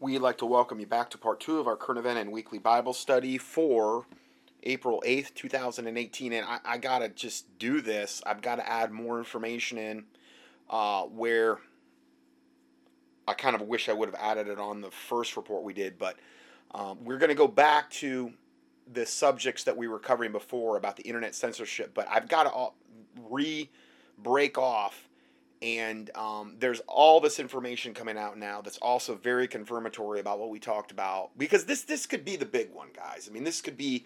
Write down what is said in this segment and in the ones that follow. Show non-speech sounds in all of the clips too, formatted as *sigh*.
We'd like to welcome you back to part two of our current event and weekly Bible study for April 8th, 2018. And I, I got to just do this. I've got to add more information in uh, where I kind of wish I would have added it on the first report we did. But um, we're going to go back to the subjects that we were covering before about the internet censorship. But I've got to re break off and um, there's all this information coming out now that's also very confirmatory about what we talked about because this this could be the big one guys. I mean this could be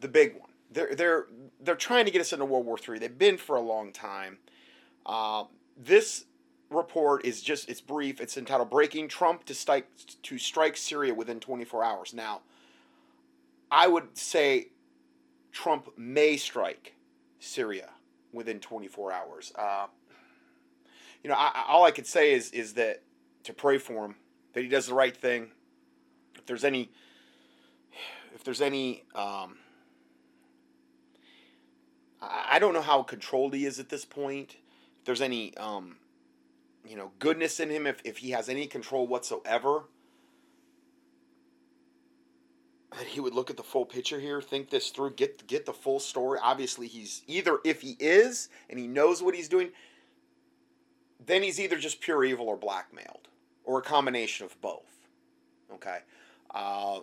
the big one. They're they're they're trying to get us into world war iii they've been for a long time. Uh, this report is just it's brief. It's entitled breaking trump to strike to strike syria within 24 hours. Now i would say trump may strike syria within 24 hours. Uh, you know, I, all I could say is is that to pray for him that he does the right thing. If there's any, if there's any, um, I, I don't know how controlled he is at this point. If there's any, um, you know, goodness in him, if if he has any control whatsoever, that he would look at the full picture here, think this through, get get the full story. Obviously, he's either if he is and he knows what he's doing then he's either just pure evil or blackmailed, or a combination of both. Okay, uh,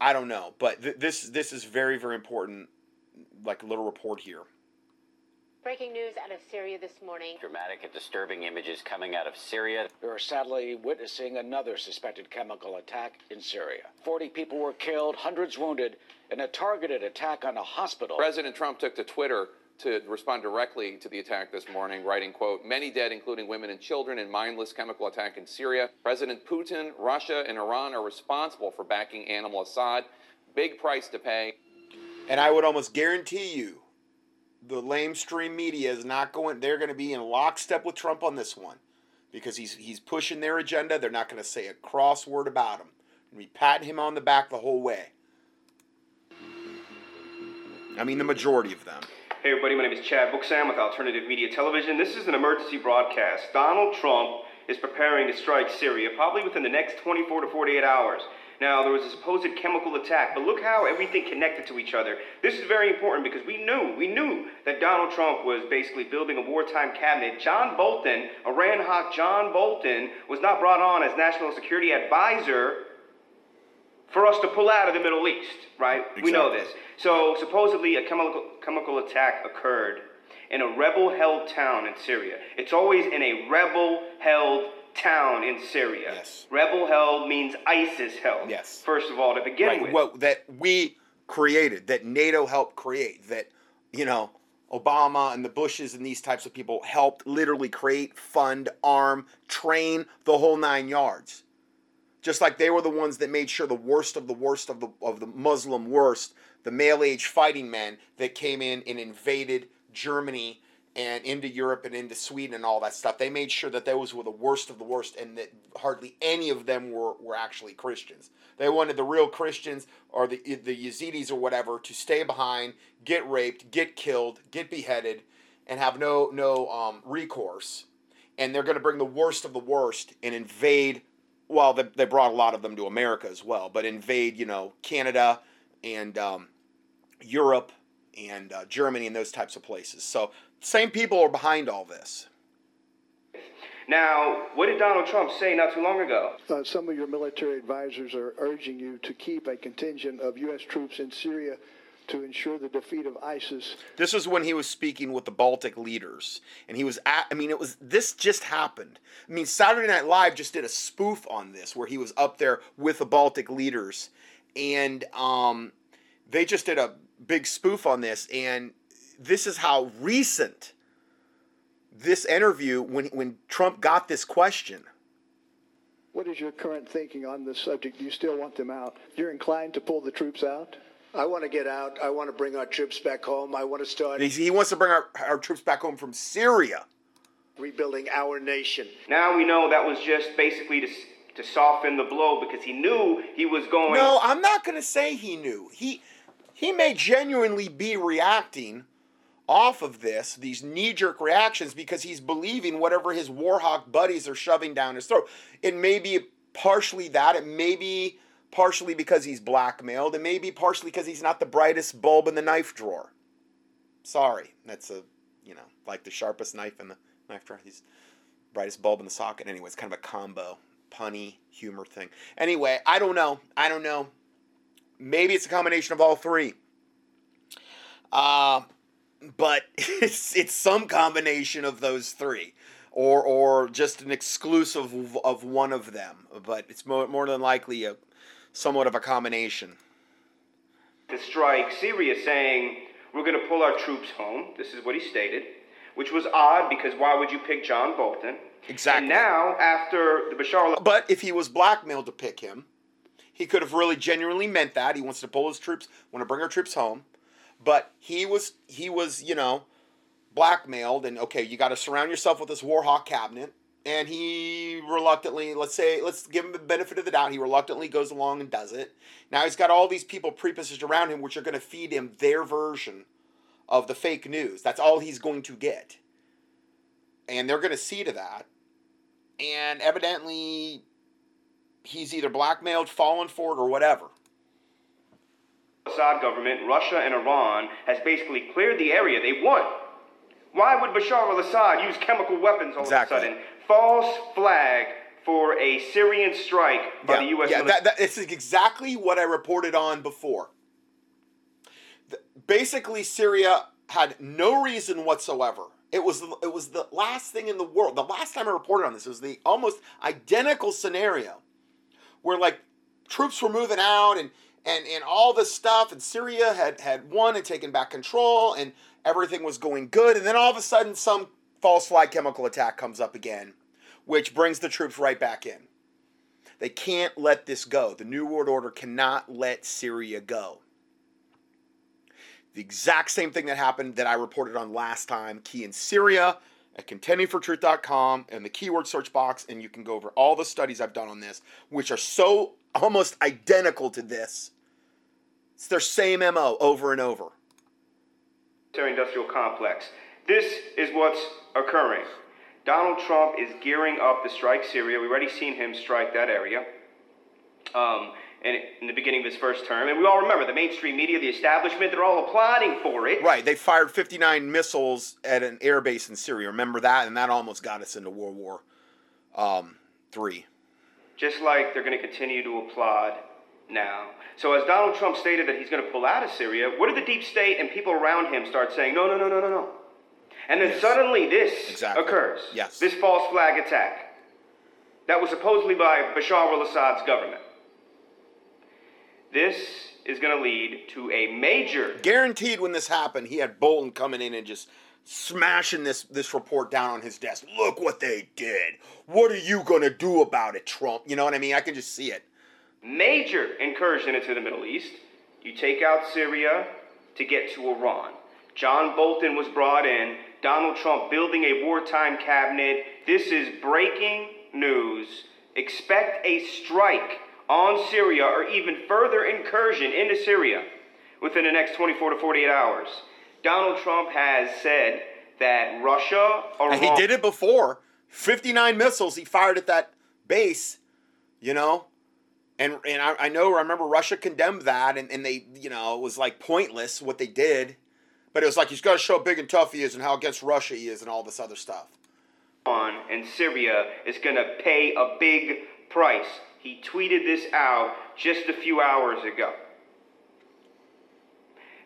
I don't know, but th- this this is very very important. Like a little report here. Breaking news out of Syria this morning. Dramatic and disturbing images coming out of Syria. We are sadly witnessing another suspected chemical attack in Syria. 40 people were killed, hundreds wounded, in a targeted attack on a hospital. President Trump took to Twitter to respond directly to the attack this morning, writing, quote, many dead, including women and children, in mindless chemical attack in Syria. President Putin, Russia, and Iran are responsible for backing Animal Assad. Big price to pay. And I would almost guarantee you the lamestream media is not going they're going to be in lockstep with Trump on this one because he's he's pushing their agenda. They're not going to say a cross word about him. Be patting him on the back the whole way. I mean the majority of them. Hey everybody, my name is Chad Booksam with Alternative Media Television. This is an emergency broadcast. Donald Trump is preparing to strike Syria probably within the next 24 to 48 hours. Now, there was a supposed chemical attack, but look how everything connected to each other. This is very important because we knew, we knew that Donald Trump was basically building a wartime cabinet. John Bolton, Iran hawk John Bolton, was not brought on as national security advisor for us to pull out of the Middle East, right? Exactly. We know this. So supposedly a chemical chemical attack occurred in a rebel-held town in Syria. It's always in a rebel-held town in Syria. Yes. Rebel-held means ISIS held. Yes. First of all, to begin right. with. Well, that we created, that NATO helped create, that you know. Obama and the Bushes and these types of people helped literally create, fund, arm, train the whole nine yards just like they were the ones that made sure the worst of the worst of the of the Muslim worst, the male age fighting men that came in and invaded Germany and into Europe and into Sweden and all that stuff. They made sure that those were the worst of the worst and that hardly any of them were, were actually Christians. They wanted the real Christians or the the Yazidis or whatever to stay behind, get raped, get killed, get beheaded, and have no no um, recourse. And they're going to bring the worst of the worst and invade well, they, they brought a lot of them to America as well, but invade, you know, Canada and um, Europe and uh, Germany and those types of places. So, same people are behind all this. Now, what did Donald Trump say not too long ago? Uh, some of your military advisors are urging you to keep a contingent of U.S. troops in Syria to ensure the defeat of ISIS. This was when he was speaking with the Baltic leaders, and he was at. I mean, it was this just happened. I mean, Saturday Night Live just did a spoof on this where he was up there with the Baltic leaders, and um, they just did a big spoof on this, and this is how recent this interview when when Trump got this question. What is your current thinking on this subject? Do you still want them out? You're inclined to pull the troops out? I want to get out. I want to bring our troops back home. I want to start. He wants to bring our, our troops back home from Syria. Rebuilding our nation. Now we know that was just basically to, to soften the blow because he knew he was going. No, I'm not going to say he knew. He he may genuinely be reacting off of this, these knee jerk reactions, because he's believing whatever his Warhawk buddies are shoving down his throat. It may be partially that. It may be partially because he's blackmailed. and maybe partially because he's not the brightest bulb in the knife drawer. Sorry, that's a you know like the sharpest knife in the knife drawer. He's brightest bulb in the socket. Anyway, it's kind of a combo punny humor thing. Anyway, I don't know. I don't know. Maybe it's a combination of all three. Uh, but *laughs* it's it's some combination of those three, or or just an exclusive of, one of them. But it's more more than likely a somewhat of a combination. To strike Syria, saying we're going to pull our troops home. This is what he stated, which was odd because why would you pick John Bolton? Exactly. And now, after the Bashar al But if he was blackmailed to pick him, he could have really genuinely meant that. He wants to pull his troops, want to bring our troops home. But he was he was, you know, blackmailed and okay, you got to surround yourself with this Warhawk cabinet. And he reluctantly, let's say, let's give him the benefit of the doubt. He reluctantly goes along and does it. Now he's got all these people prepositioned around him, which are going to feed him their version of the fake news. That's all he's going to get. And they're going to see to that. And evidently, he's either blackmailed, fallen for it, or whatever. Assad government, Russia and Iran, has basically cleared the area. They won. Why would Bashar al Assad use chemical weapons all Exactly. of a sudden? False flag for a Syrian strike by yeah, the U.S. Yeah, that, that, this is exactly what I reported on before. The- basically, Syria had no reason whatsoever. It was it was the last thing in the world. The last time I reported on this was the almost identical scenario, where like troops were moving out and and and all this stuff, and Syria had had won and taken back control, and everything was going good, and then all of a sudden some false flag chemical attack comes up again, which brings the troops right back in. They can't let this go. The New World Order cannot let Syria go. The exact same thing that happened that I reported on last time. Key in Syria at contendingfortruth.com and the keyword search box, and you can go over all the studies I've done on this, which are so almost identical to this. It's their same MO over and over. industrial complex. This is what's occurring. Donald Trump is gearing up to strike Syria. We've already seen him strike that area. Um, in the beginning of his first term, and we all remember the mainstream media, the establishment, they're all applauding for it. Right, they fired 59 missiles at an air base in Syria. Remember that? And that almost got us into World War um, Three. Just like they're going to continue to applaud now. So, as Donald Trump stated that he's going to pull out of Syria, what did the deep state and people around him start saying? No, no, no, no, no, no. And then Yes. suddenly this Exactly. occurs. Yes. This false flag attack that was supposedly by Bashar al Assad's government. This is going to lead to a major Guaranteed when this happened, he had Bolton coming in and just smashing this this report down on his desk. Look what they did. What are you gonna do about it, Trump? You know what I mean? I can just see it. major incursion into the Middle East. You take out Syria to get to Iran. John Bolton was brought in. Donald Trump building a wartime cabinet. This is breaking news. Expect a strike on Syria or even further incursion into Syria within the next 24 to 48 hours. Donald Trump has said that Russia, Iran, And he did it before. 59 missiles he fired at that base, you know? And and I, I know I remember Russia condemned that and, and they you know, it was like pointless what they did. But it was like he's gotta show how big and tough he is and how against Russia he is and all this other stuff. on and Syria is going to pay a big price. He tweeted this out just a few hours ago.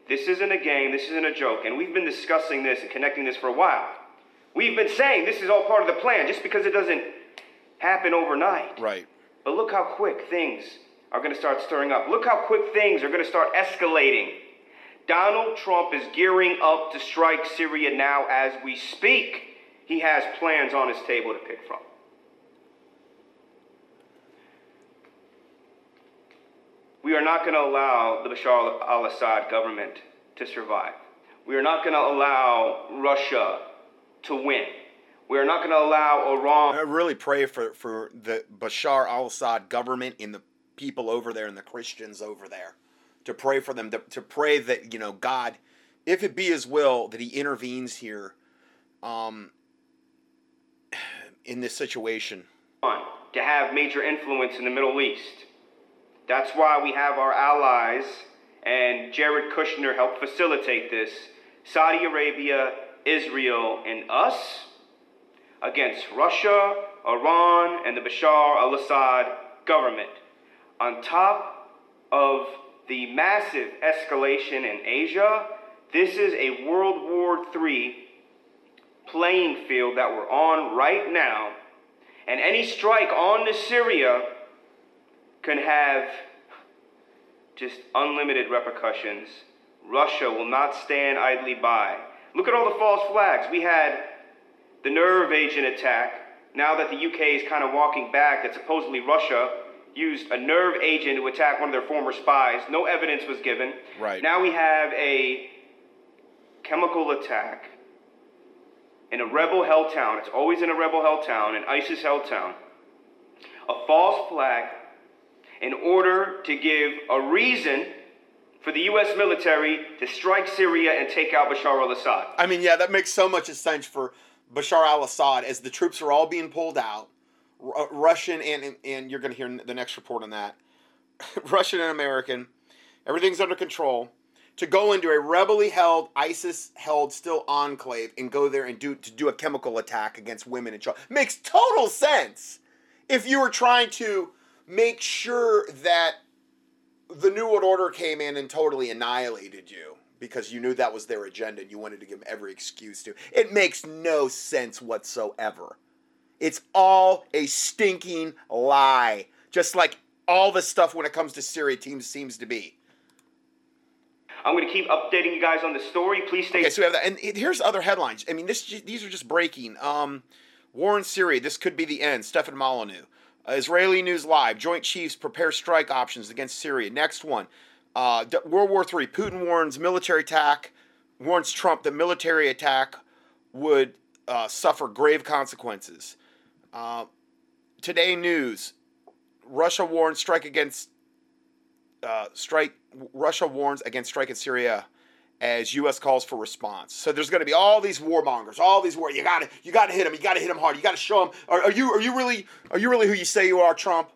This isn't a game, this isn't a joke, and we've been discussing this and connecting this for a while. We've been saying this is all part of the plan just because it doesn't happen overnight. Right. But look how quick things are going to start stirring up. Look how quick things are going to start escalating. Donald Trump is gearing up to strike Syria now as we speak. He has plans on his table to pick from. We are not going to allow the Bashar al Assad government to survive. We are not going to allow Russia to win. We are not going to allow Iran. I really pray for, for the Bashar al Assad government and the people over there and the Christians over there. To pray for them, to, to pray that, you know, God if it be his will that he intervenes here um, in this situation. To have major influence in the Middle East. That's why we have our allies, and Jared Kushner helped facilitate this Saudi Arabia, Israel, and us against Russia, Iran, and the Bashar al Assad government. On top of the massive escalation in Asia, this is a World War III playing field that we're on right now. And any strike on to Syria can have just unlimited repercussions. Russia will not stand idly by. Look at all the false flags. We had the nerve agent attack. Now that the UK is kind of walking back, that supposedly Russia used a nerve agent to attack one of their former spies. No evidence was given. Right. Now we have a chemical attack in a rebel hell town. It's always in a rebel hell town, an ISIS hell town. A false flag in order to give a reason for the U.S. military to strike Syria and take out Bashar al Assad. I mean, yeah, that makes so much sense for Bashar al Assad as the troops are all being pulled out. R- uh, Russian and and you're going to hear the next report on that. *laughs* Russian and American, everything's under control. To go into a rebelly held, ISIS held still enclave and go there and do to do a chemical attack against women and children makes total sense. If you were trying to make sure that the New World Order came in and totally annihilated you because you knew that was their agenda and you wanted to give them every excuse to. It makes no sense whatsoever. It's all a stinking lie, just like all the stuff when it comes to Syria teams seems to be. I'm going to keep updating you guys on the story. Please stay. Okay, so we have that, and here's other headlines. I mean, this these are just breaking. Um, war in Syria. This could be the end. Stefan Molyneux. Uh, Israeli News Live. Joint Chiefs prepare strike options against Syria. Next one. Uh, World War III. Putin warns military attack. Warns Trump that military attack would uh, suffer grave consequences. Uh, today News. Russia warns strike against uh, strike. Russia warns against strike in Syria as U.S. calls for response. So there's going to be all these warmongers, all these war. You got to you got to hit them. You got to hit them hard. You got to show them. Are, are, you are you really are you really who you say you are, Trump?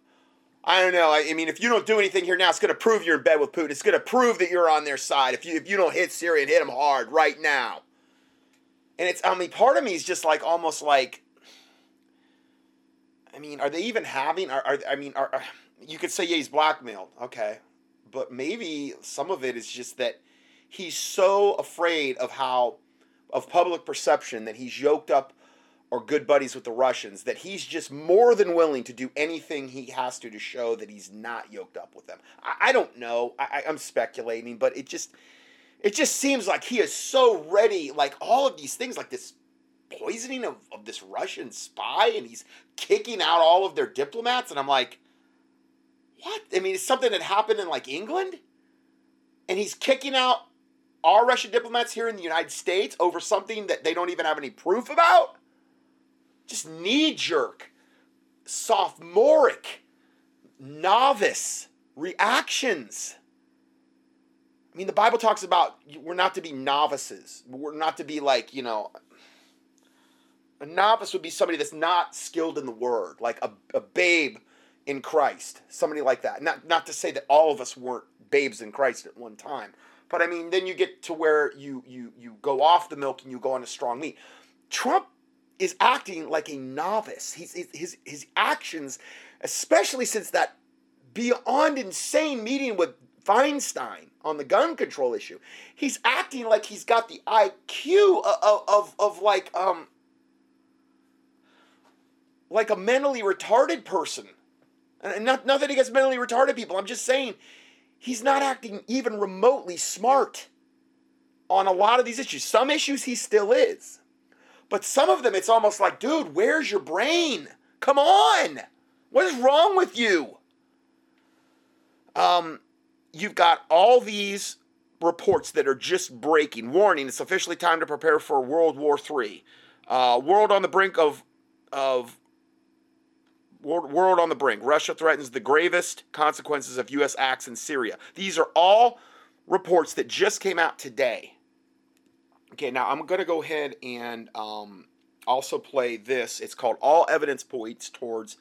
I don't know. I, I mean, if you don't do anything here now, it's going to prove you're in bed with Putin. It's going to prove that you're on their side. If you if you don't hit Syria and hit them hard right now, and it's I mean, part of me is just like almost like. I mean, are they even having? Are, are I mean, are, are you could say yeah, he's blackmailed. Okay, but maybe some of it is just that he's so afraid of how of public perception that he's yoked up or good buddies with the Russians that he's just more than willing to do anything he has to to show that he's not yoked up with them. I, I don't know. I, I'm speculating, but it just it just seems like he is so ready. Like all of these things, like this poisoning of, of this Russian spy, and he's kicking out all of their diplomats, and I'm like, what? I mean, it's something that happened in like England, and he's kicking out our Russian diplomats here in the United States over something that they don't even have any proof about? Just knee jerk, sophomoric, novice reactions. I mean, the Bible talks about we're not to be novices. We're not to be like, you know, a novice would be somebody that's not skilled in the word, like a, a babe in Christ, somebody like that. Not, not to say that all of us weren't babes in Christ at one time, but I mean, then you get to where you you you go off the milk and you go on a strong meat. Trump is acting like a novice. He's his his actions, especially since that beyond insane meeting with Feinstein on the gun control issue, he's acting like he's got the IQ of of, of, of like um like a mentally retarded person. And not, not that he gets mentally retarded people. I'm just saying he's not acting even remotely smart on a lot of these issues. Some issues he still is. But some of them it's almost like, dude, where's your brain? Come on. What is wrong with you? Um, you've got all these reports that are just breaking. Warning, it's officially time to prepare for World War III. Uh, world on the brink of of world on the brink. Russia threatens the gravest consequences of U.S. acts in Syria. These are all reports that just came out today. Okay, now I'm going to go ahead and um, also play this. It's called All Evidence Points Towards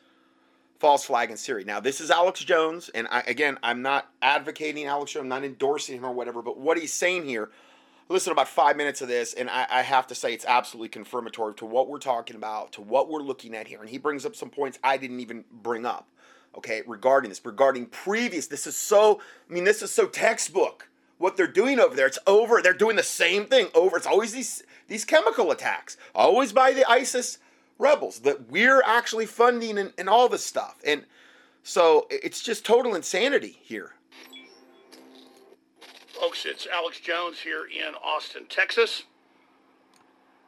False Flag in Syria. Now, this is Alex Jones, and I, again, I'm not advocating Alex Jones, I'm not endorsing him or whatever, but what he's saying here, listen to about five minutes of this, and I, I have to say it's absolutely confirmatory to what we're talking about, to what we're looking at here. And he brings up some points I didn't even bring up, okay, regarding this, regarding previous. This is so, I mean, this is so textbook what they're doing over there. It's over. They're doing the same thing over. It's always these these chemical attacks, always by the ISIS rebels that we're actually funding and, and all this stuff. And so it's just total insanity here. Folks, it's Alex Jones here in Austin, Texas.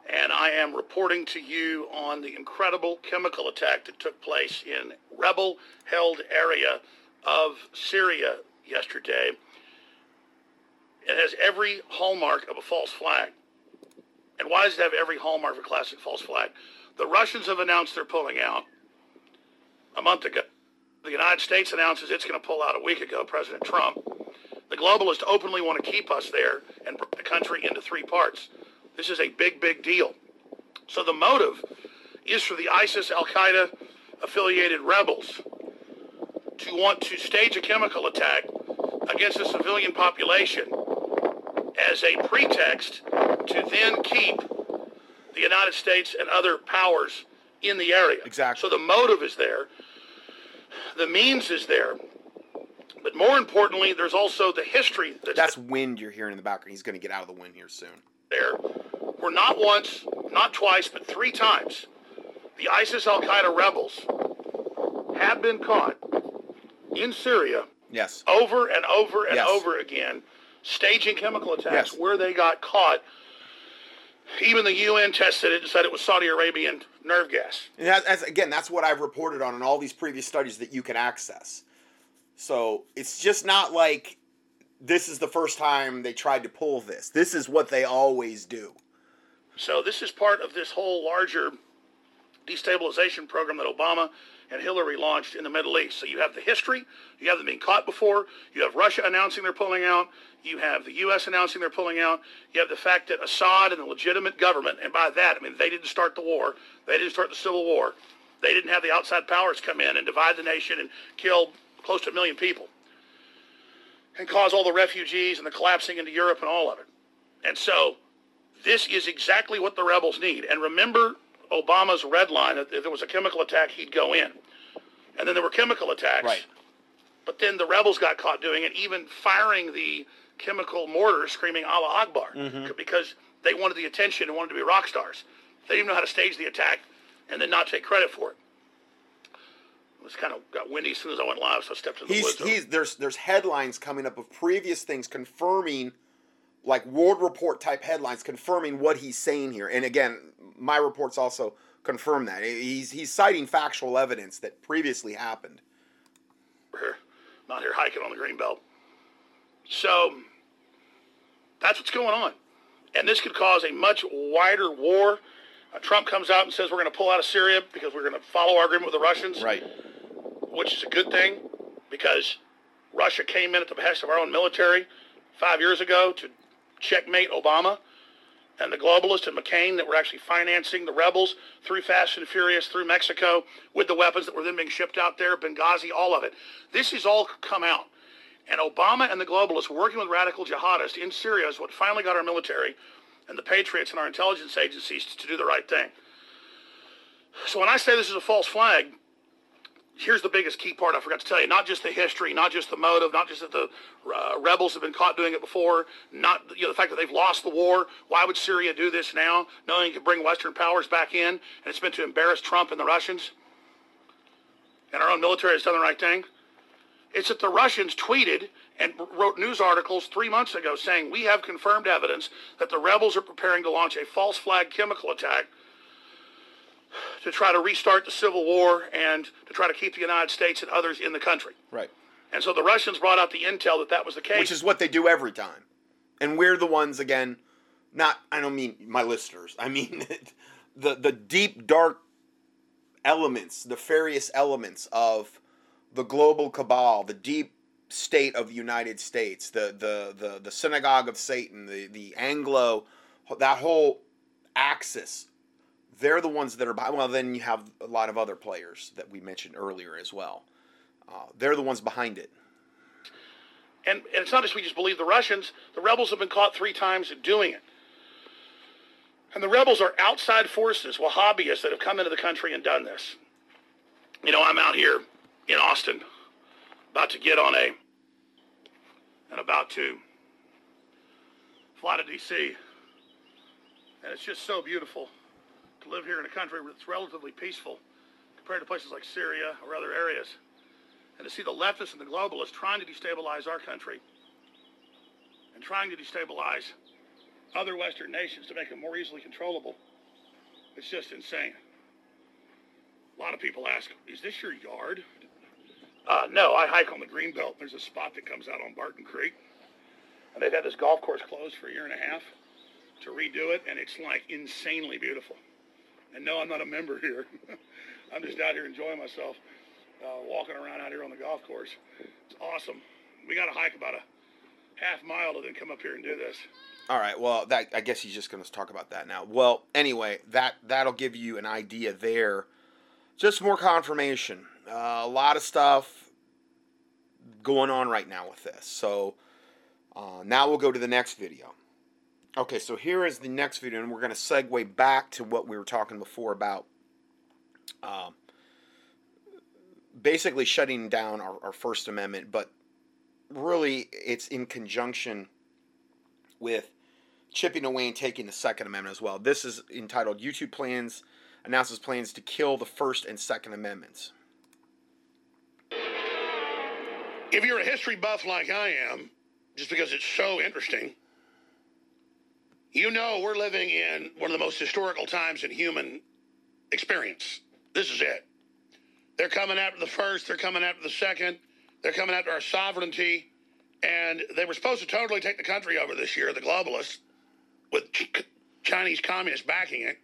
And I am reporting to you on the incredible chemical attack that took place in rebel held area of Syria yesterday. It has every hallmark of a false flag. And why does it have every hallmark of a classic false flag? The Russians have announced they're pulling out a month ago. The United States announces it's going to pull out a week ago, President Trump. The globalists openly want to keep us there and break the country into three parts. This is a big, big deal. So the motive is for the ISIS Al Qaeda affiliated rebels to want to stage a chemical attack against the civilian population as a pretext to then keep the United States and other powers in the area. Exactly. So the motive is there, the means is there, but more importantly, there's also the history that's, That's wind you're hearing in the background. He's going to get out of the wind here soon. there. Where not once, not twice, but three times, the ISIS Al Qaeda rebels have been caught in Syria Yes. over and over and Yes. over again, staging chemical attacks Yes. where they got caught. Even the UN tested it and said it was Saudi Arabian nerve gas. And that's, again, that's what I've reported on in all these previous studies that you can access. So it's just not like this is the first time they tried to pull this. This is what they always do. So this is part of this whole larger destabilization program that Obama and Hillary launched in the Middle East. So you have the history, you have them being caught before, you have Russia announcing they're pulling out, you have the U.S. announcing they're pulling out, you have the fact that Assad and the legitimate government, and by that I mean they didn't start the war, they didn't start the civil war, they didn't have the outside powers come in and divide the nation and kill close to a million people and cause all the refugees and the collapsing into Europe and all of it. And so this is exactly what the rebels need. And remember Obama's red line that if there was a chemical attack, he'd go in. And then there were chemical attacks. Right. But then the rebels got caught doing it, even firing the chemical mortars, screaming Allah Akbar, mm-hmm. because they wanted the attention and wanted to be rock stars. They didn't know how to stage the attack and then not take credit for it. Was kind of got windy as soon as I went live, so I stepped in the He's woods. he's there's there's headlines coming up of previous things confirming like world report type headlines confirming what he's saying here. And again, my reports also confirm that. He's he's citing factual evidence that previously happened. We're here, not here hiking on the green belt. So that's what's going on, and this could cause a much wider war. Uh, Trump comes out and says we're going to pull out of Syria because we're going to follow our agreement with the Russians, Right. Which is a good thing because Russia came in at the behest of our own military five years ago to checkmate Obama and the globalists and McCain that were actually financing the rebels through Fast and Furious, through Mexico, with the weapons that were then being shipped out there, Benghazi, all of it. This has all come out. And Obama and the globalists working with radical jihadists in Syria is what finally got our military and the patriots and our intelligence agencies to do the right thing. So when I say this is a false flag, here's the biggest key part I forgot to tell you. Not just the history, not just the motive, not just that the uh, rebels have been caught doing it before, not you know, the fact that they've lost the war. Why would Syria do this now, knowing it could bring Western powers back in, and it's meant to embarrass Trump and the Russians? And our own military has done the right thing. It's that the Russians tweeted and wrote news articles three months ago saying we have confirmed evidence that the rebels are preparing to launch a false flag chemical attack to try to restart the Civil War and to try to keep the United States and others in the country. Right. And so the Russians brought out the intel that that was the case. Which is what they do every time. And we're the ones again not I don't mean my listeners. I mean *laughs* the the deep dark elements, nefarious elements of the global cabal, the deep state of the United States, the the the, the synagogue of Satan, the the Anglo that whole axis. They're the ones that are behind. Well, then you have a lot of other players that we mentioned earlier as well. Uh, they're the ones behind it. And, and it's not just we just believe the Russians. The rebels have been caught three times doing it. And the rebels are outside forces, Wahhabis, that have come into the country and done this. You know, I'm out here in Austin, about to get on a, and about to fly to D.C. And it's just so beautiful live here in a country that's relatively peaceful compared to places like Syria or other areas. And to see the leftists and the globalists trying to destabilize our country and trying to destabilize other Western nations to make them more easily controllable. It's just insane. A lot of people ask, is this your yard? Uh, no, I hike on the Greenbelt. There's a spot that comes out on Barton Creek. And they've had this golf course closed for a year and a half to redo it, and it's like insanely beautiful. And no, I'm not a member here. *laughs* I'm just out here enjoying myself, uh, walking around out here on the golf course. It's awesome. We got to hike about a half mile to then come up here and do this. All right. Well, that I guess he's just going to talk about that now. Well, anyway, that that'll give you an idea there. Just more confirmation. Uh, a lot of stuff going on right now with this. So uh, now we'll go to the next video. Okay, so here is the next video, and we're going to segue back to what we were talking before about uh, basically shutting down our, our First Amendment, but really it's in conjunction with chipping away and taking the Second Amendment as well. This is entitled YouTube Plans Announces Plans to Kill the First and Second Amendments. If you're a history buff like I am, just because it's so interesting, you know we're living in one of the most historical times in human experience. This is it. They're coming after the first, they're coming after the second, they're coming after our sovereignty, and they were supposed to totally take the country over this year, the globalists, with Ch- Chinese communists backing it.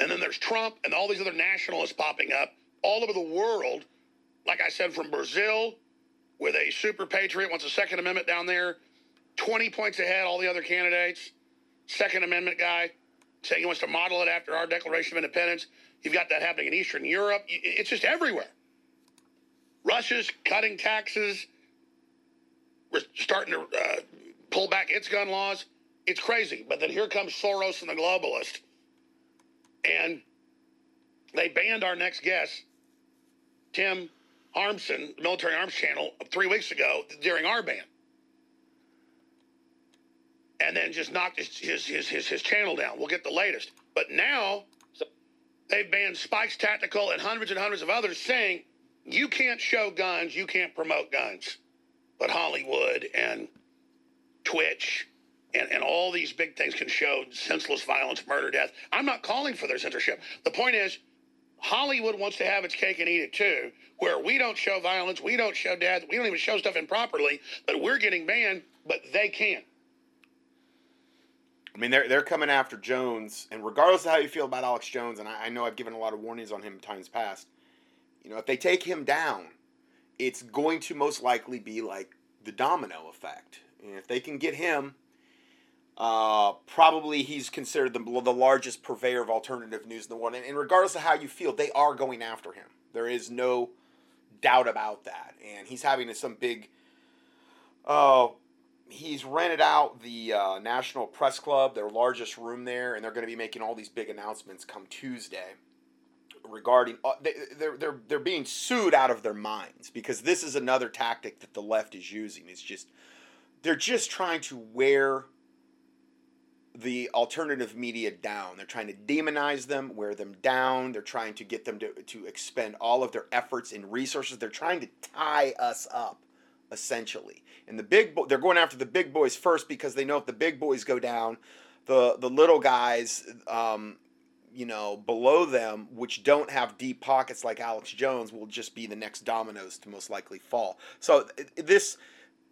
And then there's Trump and all these other nationalists popping up all over the world. Like I said, from Brazil, with a super patriot, wants a Second Amendment down there, 20 points ahead, all the other candidates. Second Amendment guy saying he wants to model it after our Declaration of Independence. You've got that happening in Eastern Europe. It's just everywhere. Russia's cutting taxes. We're starting to uh, pull back its gun laws. It's crazy. But then here comes Soros and the globalist. And they banned our next guest, Tim Harmsen, Military Arms Channel, three weeks ago during our ban. And then just knocked his, his, his, his, his channel down. We'll get the latest. But now they've banned Spikes Tactical and hundreds and hundreds of others saying you can't show guns, you can't promote guns. But Hollywood and Twitch and, and all these big things can show senseless violence, murder, death. I'm not calling for their censorship. The point is, Hollywood wants to have its cake and eat it too, where we don't show violence, we don't show death, we don't even show stuff improperly, but we're getting banned, but they can't. I mean, they're they're coming after Jones, and regardless of how you feel about Alex Jones, and I, I know I've given a lot of warnings on him times past, you know, if they take him down, it's going to most likely be like the domino effect. And if they can get him, uh, probably he's considered the, the largest purveyor of alternative news in the world. And, and regardless of how you feel, they are going after him. There is no doubt about that. And he's having some big. Uh, he's rented out the uh, National Press Club, their largest room there, and they're going to be making all these big announcements come Tuesday regarding uh, they, they're they're they're being sued out of their minds because this is another tactic that the left is using. It's just they're just trying to wear the alternative media down. They're trying to demonize them, wear them down. They're trying to get them to, to expend all of their efforts and resources. They're trying to tie us up, essentially. And the big bo- they're going after the big boys first because they know if the big boys go down, the the little guys, um, you know, below them, which don't have deep pockets like Alex Jones, will just be the next dominoes to most likely fall. So this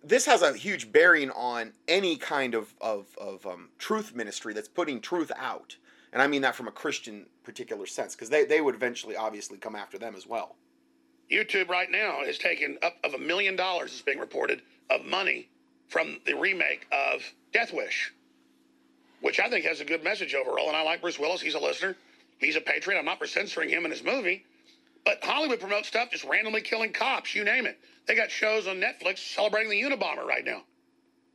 this has a huge bearing on any kind of of, of um, truth ministry that's putting truth out, and I mean that from a Christian particular sense, because they they would eventually obviously come after them as well. YouTube right now is taking up of a million dollars, is being reported, of money from the remake of Death Wish. which I think has a good message overall. And I like Bruce Willis. He's a listener. He's a patriot. I'm not for censoring him in his movie. But Hollywood promotes stuff just randomly killing cops, you name it. They got shows on Netflix celebrating the Unabomber right now.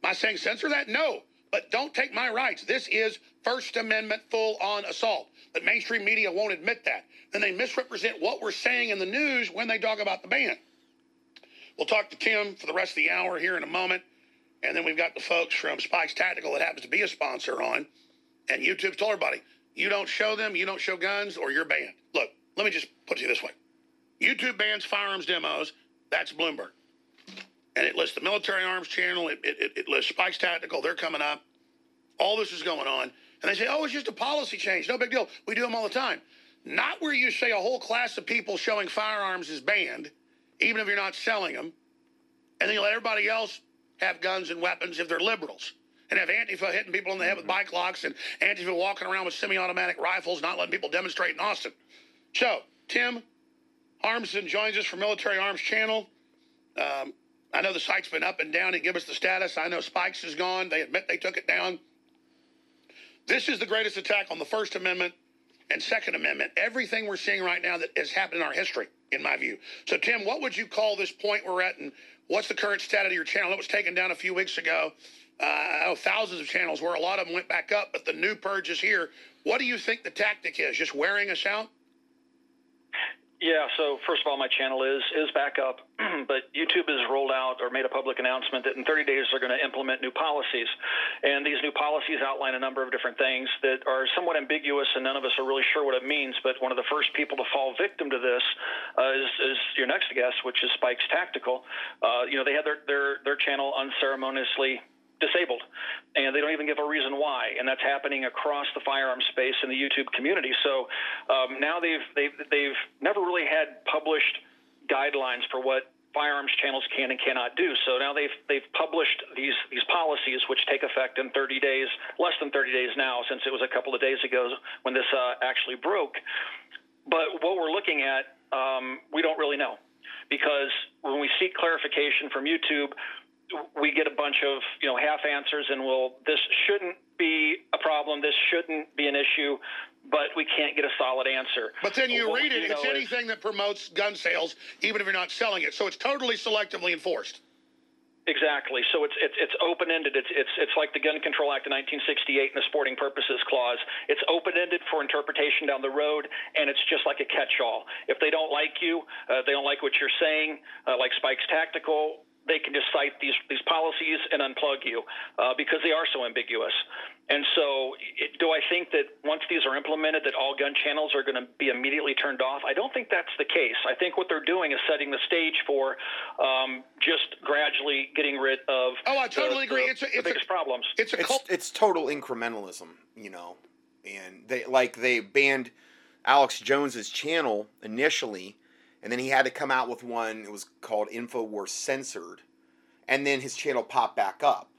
Am I saying censor that? No. But don't take my rights. This is First Amendment full on assault. But mainstream media won't admit that. Then they misrepresent what we're saying in the news when they talk about the ban. We'll talk to Tim for the rest of the hour here in a moment. And then we've got the folks from Spikes Tactical that happens to be a sponsor on. And YouTube's told everybody, you don't show them, you don't show guns, or you're banned. Look, let me just put it to you this way YouTube bans firearms demos. That's Bloomberg. And it lists the military arms channel. It, it, it lists Spikes Tactical. They're coming up. All this is going on. And they say, oh, it's just a policy change. No big deal. We do them all the time. Not where you say a whole class of people showing firearms is banned, even if you're not selling them. And then you let everybody else have guns and weapons if they're liberals. And have Antifa hitting people in the head with bike locks and Antifa walking around with semi automatic rifles, not letting people demonstrate in Austin. So, Tim Harmsen joins us from Military Arms Channel. Um, I know the site's been up and down and give us the status. I know Spikes is gone. They admit they took it down. This is the greatest attack on the First Amendment and Second Amendment. Everything we're seeing right now that has happened in our history, in my view. So, Tim, what would you call this point we're at, and what's the current status of your channel? It was taken down a few weeks ago. Uh, I know thousands of channels where a lot of them went back up, but the new purge is here. What do you think the tactic is? Just wearing us out? Yeah, so first of all, my channel is is back up, *clears throat* but YouTube has rolled out or made a public announcement that in 30 days they're going to implement new policies, and these new policies outline a number of different things that are somewhat ambiguous, and none of us are really sure what it means. But one of the first people to fall victim to this uh, is, is your next guest, which is Spikes Tactical. Uh, you know, they had their their their channel unceremoniously disabled, and they don't even give a reason why. And that's happening across the firearm space in the YouTube community. So um, now they've they've they've never really had published guidelines for what firearms channels can and cannot do. So now they've they've published these these policies which take effect in 30 days, less than 30 days now, since it was a couple of days ago when this uh, actually broke. But what we're looking at, um, we don't really know because when we seek clarification from YouTube, we get a bunch of you know half answers and well this shouldn't be a problem this shouldn't be an issue but we can't get a solid answer but then you read it it's anything that promotes gun sales even if you're not selling it so it's totally selectively enforced Exactly. So it's it's it's open ended. It's it's it's like the Gun Control Act of 1968 and the Sporting Purposes Clause. It's open ended for interpretation down the road, and it's just like a catch all. If they don't like you, uh, they don't like what you're saying, uh, like Spike's Tactical they can just cite these these policies and unplug you uh, because they are so ambiguous. And so, it, do I think that once these are implemented, that all gun channels are going to be immediately turned off? I don't think that's the case. I think what they're doing is setting the stage for um, just gradually getting rid of. Oh, I totally the, agree. The, it's a, it's the biggest a, problems. It's a it's, it's total incrementalism, you know, and they like they banned Alex Jones's channel initially and then he had to come out with one. It was called Infowars Censored, and then his channel popped back up.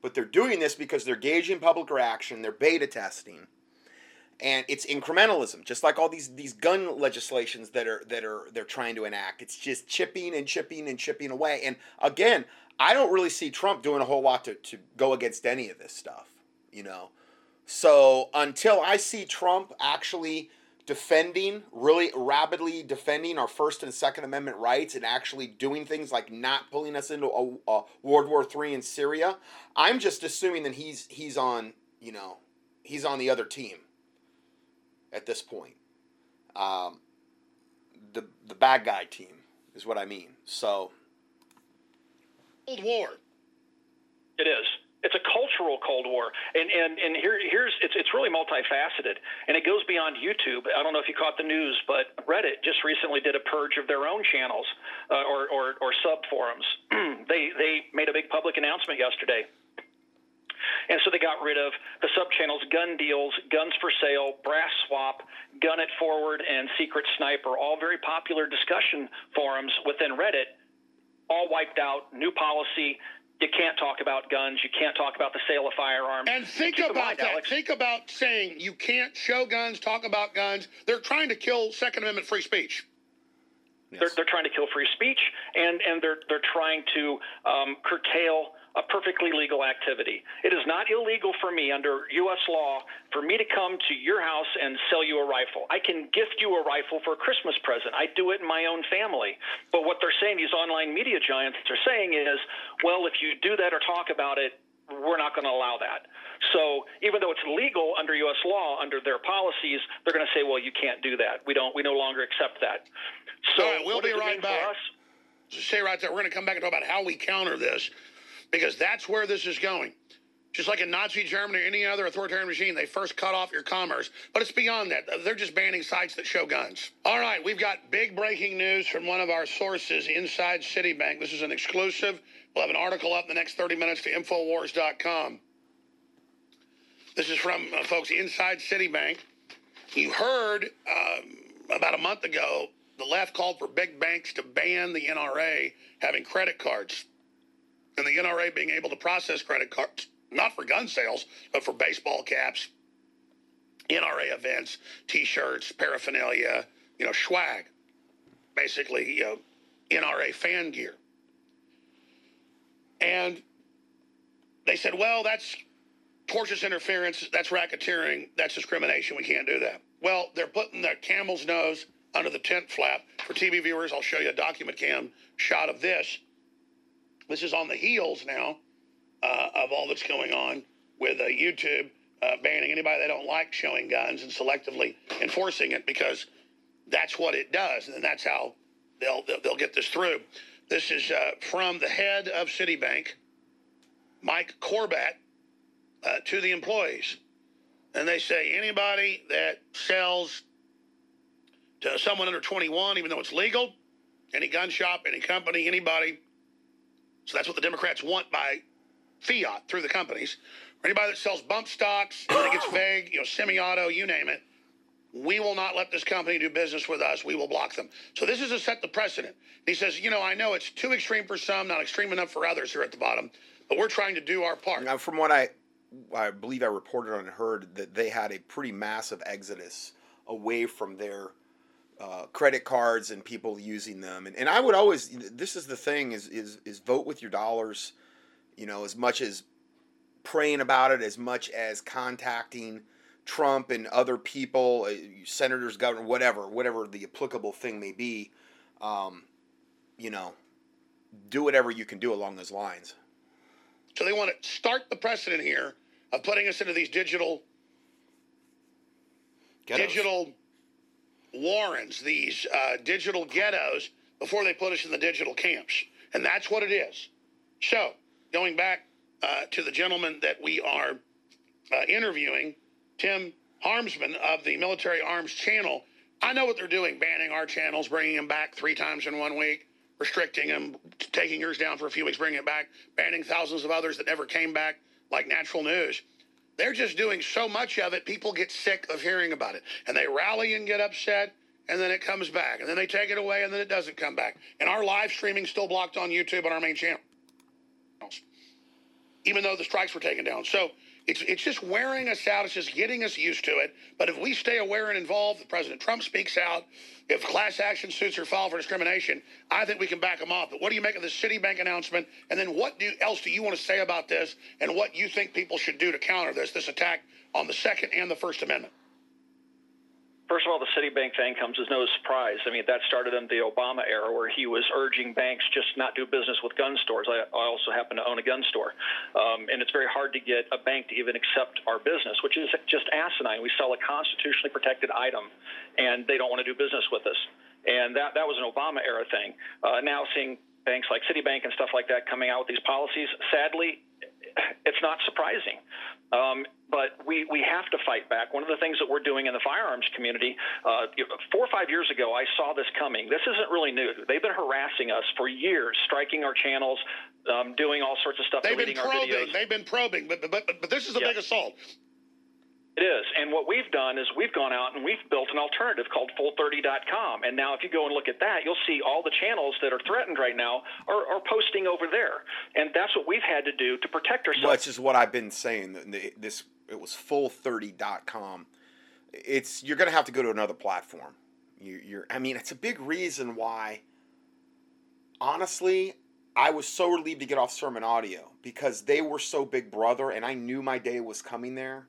But they're doing this because they're gauging public reaction. They're beta testing, and it's incrementalism, just like all these these gun legislations that are that are they're trying to enact. It's just chipping and chipping and chipping away. And again, I don't really see Trump doing a whole lot to, to go against any of this stuff, you know. So until I see Trump actually defending, really rapidly defending our First and Second Amendment rights and actually doing things like not pulling us into a, a World War III in Syria, I'm just assuming that he's he's on you know he's on the other team at this point. Um, the the bad guy team is what I mean. So. Cold War. It is it's a cultural Cold War, and and and here here's it's it's really multifaceted, and it goes beyond YouTube. I don't know if you caught the news, but Reddit just recently did a purge of their own channels uh, or, or or sub forums. *clears throat* they they made a big public announcement yesterday. And so they got rid of the sub channels Gun Deals, Guns for Sale, Brass Swap, Gun It Forward, and Secret Sniper, all very popular discussion forums within Reddit, all wiped out. New policy, you can't talk about guns. You can't talk about the sale of firearms. And think about mind, that. Alex. Think about saying you can't show guns, talk about guns. They're trying to kill Second Amendment free speech. Yes. They're, they're trying to kill free speech, and, and they're they're trying to um, curtail a perfectly legal activity. It is not illegal for me under U.S. law for me to come to your house and sell you a rifle. I can gift you a rifle for a Christmas present. I do it in my own family. But what they're saying, these online media giants are saying is, well, if you do that or talk about it, we're not going to allow that. So even though it's legal under U.S. law, under their policies, they're going to say, well, you can't do that. We don't. We no longer accept that. So All right, we'll be right back. Stay right there. We're going to come back and talk about how we counter this because that's where this is going. Just like in Nazi Germany or any other authoritarian regime, they first cut off your commerce. But it's beyond that. They're just banning sites that show guns. All right, we've got big breaking news from one of our sources inside Citibank. This is an exclusive. We'll have an article up in the next 30 minutes to Infowars.com. This is from uh, folks inside Citibank. You heard um, about a month ago the left called for big banks to ban the NRA having credit cards and the NRA being able to process credit cards, not for gun sales, but for baseball caps, NRA events, t shirts, paraphernalia, you know, swag. Basically, you know, NRA fan gear. And they said, well, that's tortious interference, that's racketeering, that's discrimination, we can't do that. Well, they're putting the camel's nose under the tent flap. For TV viewers, I'll show you a document cam shot of this. This is on the heels now uh, of all that's going on with uh, YouTube uh, banning anybody they don't like showing guns and selectively enforcing it because that's what it does, and that's how they'll they'll, get this through. This is uh, from the head of Citibank, Mike Corbat, uh, to the employees, and they say anybody that sells to someone under 21, even though it's legal, any gun shop, any company, anybody. So that's what the Democrats want by fiat through the companies. Or anybody that sells bump stocks, and it gets *coughs* vague, you know, semi-auto, you name it. We will not let this company do business with us. We will block them. So this is to set the precedent. He says, you know, I know it's too extreme for some, not extreme enough for others here at the bottom, but we're trying to do our part. Now, from what I, I believe I reported on and heard that they had a pretty massive exodus away from their uh, credit cards and people using them. And, and I would always, this is the thing, is, is is vote with your dollars. You know, as much as praying about it, as much as contacting Trump and other people, uh, senators, governor, whatever, whatever the applicable thing may be. Um, you know, do whatever you can do along those lines. So they want to start the precedent here of putting us into these digital Ghettos. digital warrens, these uh, digital ghettos, before they put us in the digital camps. And that's what it is. So, going back uh, to the gentleman that we are uh, interviewing, Tim Harmsen of the Military Arms Channel, I know what they're doing, banning our channels, bringing them back three times in one week, restricting them, taking yours down for a few weeks, bringing it back, banning thousands of others that never came back, like Natural News. They're just doing so much of it, people get sick of hearing about it. And they rally and get upset, and then it comes back. And then they take it away, and then it doesn't come back. And our live streaming's still blocked on YouTube on our main channel, even though the strikes were taken down. So it's, it's just wearing us out. It's just getting us used to it. But if we stay aware and involved, if President Trump speaks out, if class action suits are filed for discrimination, I think we can back them off. But what do you make of the Citibank announcement? And then what do, else do you want to say about this and what you think people should do to counter this, this attack on the Second and the First Amendment? First of all, the Citibank thing comes as no surprise. I mean, that started in the Obama era where he was urging banks just not do business with gun stores. I, I also happen to own a gun store. Um, and it's very hard to get a bank to even accept our business, which is just asinine. We sell a constitutionally protected item, and they don't want to do business with us. And that, that was an Obama era thing. Uh, now seeing banks like Citibank and stuff like that coming out with these policies, sadly, it's not surprising. Um, but we, we have to fight back. One of the things that we're doing in the firearms community, uh, four or five years ago, I saw this coming. This isn't really new. They've been harassing us for years, striking our channels, um, doing all sorts of stuff, They've been deleting our videos. probing. They've been probing. But, but, but, but this is a Yeah. big assault. It is. And what we've done is we've gone out and we've built an alternative called full30.com. And now, if you go and look at that, you'll see all the channels that are threatened right now are, are posting over there. And that's what we've had to do to protect ourselves. Which is what I've been saying. This it was full30.com. It's you're gonna have to go to another platform. You, you're I mean, it's a big reason why. Honestly, I was so relieved to get off sermon audio because they were so big brother and I knew my day was coming there.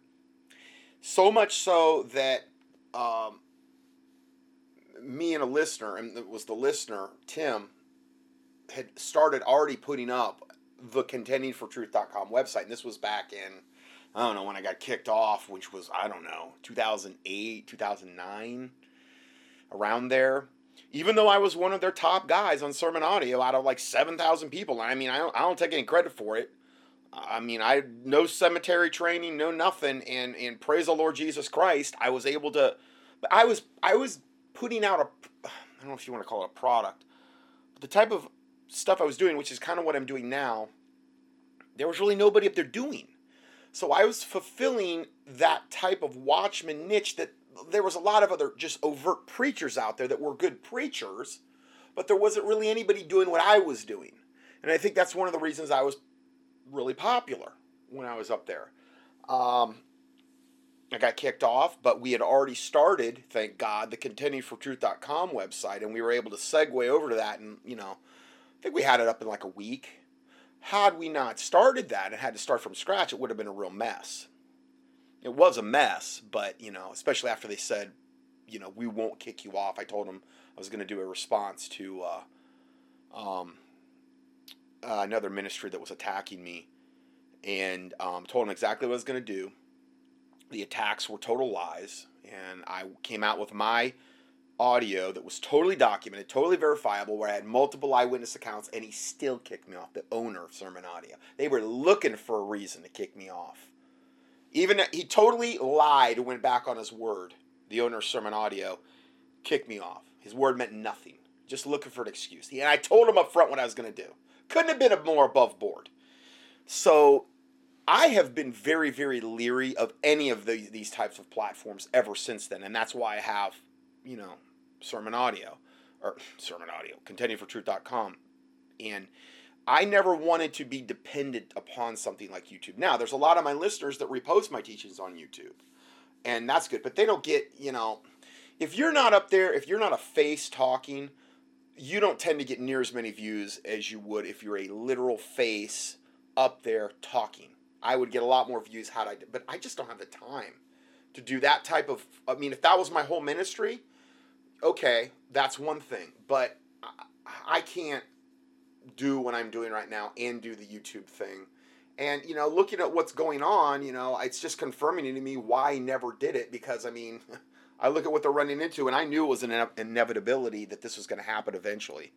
So much so that um, me and a listener, and it was the listener, Tim, had started already putting up the contendingfortruth.com website. And this was back in, I don't know, when I got kicked off, which was, I don't know, 2008, 2009, around there even though I was one of their top guys on Sermon Audio out of like 7,000 people. I mean, I don't, I don't take any credit for it. I mean, I no seminary training, no nothing, and and praise the Lord Jesus Christ, I was able to. I was I was putting out a, I don't know if you want to call it a product, but the type of stuff I was doing, which is kind of what I'm doing now. There was really nobody up there doing, so I was fulfilling that type of watchman niche that there was a lot of other just overt preachers out there that were good preachers, but there wasn't really anybody doing what I was doing. And I think that's one of the reasons I was really popular when I was up there. Um, I got kicked off, but we had already started, thank God, the contendingfortruth.com website, and we were able to segue over to that. And, you know, I think we had it up in like a week. Had we not started that and had to start from scratch, it would have been a real mess it was a mess, but you know, especially after they said, you know, we won't kick you off. I told them I was going to do a response to uh, um, uh, another ministry that was attacking me, and um, told them exactly what I was going to do. The attacks were total lies, and I came out with my audio that was totally documented, totally verifiable, where I had multiple eyewitness accounts, and he still kicked me off. The owner of Sermon Audio, they were looking for a reason to kick me off. Even he totally lied, went back on his word. The owner of Sermon Audio kicked me off. His word meant nothing. Just looking for an excuse. And I told him up front what I was going to do. Couldn't have been more above board. So I have been very, very leery of any of the, these types of platforms ever since then. And that's why I have, you know, Sermon Audio or *clears throat* Sermon Audio, contendingfortruth.com. And I never wanted to be dependent upon something like YouTube. Now, there's a lot of my listeners that repost my teachings on YouTube, and that's good, but they don't get, you know, if you're not up there, if you're not a face talking, you don't tend to get near as many views as you would if you're a literal face up there talking. I would get a lot more views had I, but I just don't have the time to do that type of. I mean, if that was my whole ministry, okay, that's one thing, but I, I can't do what I'm doing right now and do the YouTube thing. And you know, looking at what's going on, you know, it's just confirming to me why I never did it because I mean, *laughs* I look at what they're running into, and I knew it was an inevitability that this was going to happen eventually.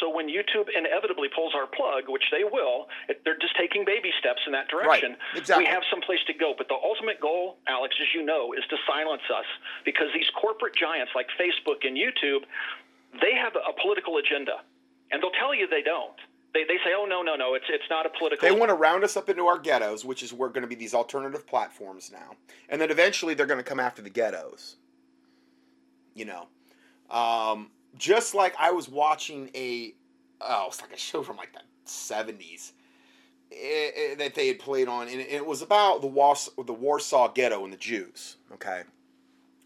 So when YouTube inevitably pulls our plug, which they will, they're just taking baby steps in that direction. Right. Exactly. We have some place to go, but the ultimate goal, Alex, as you know, is to silence us because these corporate giants like Facebook and YouTube, they have a political agenda and they'll tell you they don't. They, they say, oh no no no, it's it's not a political. They want to round us up into our ghettos, which is where going to be these alternative platforms now, and then eventually they're going to come after the ghettos. You know, um, just like I was watching a oh, it's like a show from like the seventies eh, eh, that they had played on, and it was about the Warsaw, the Warsaw Ghetto and the Jews. Okay,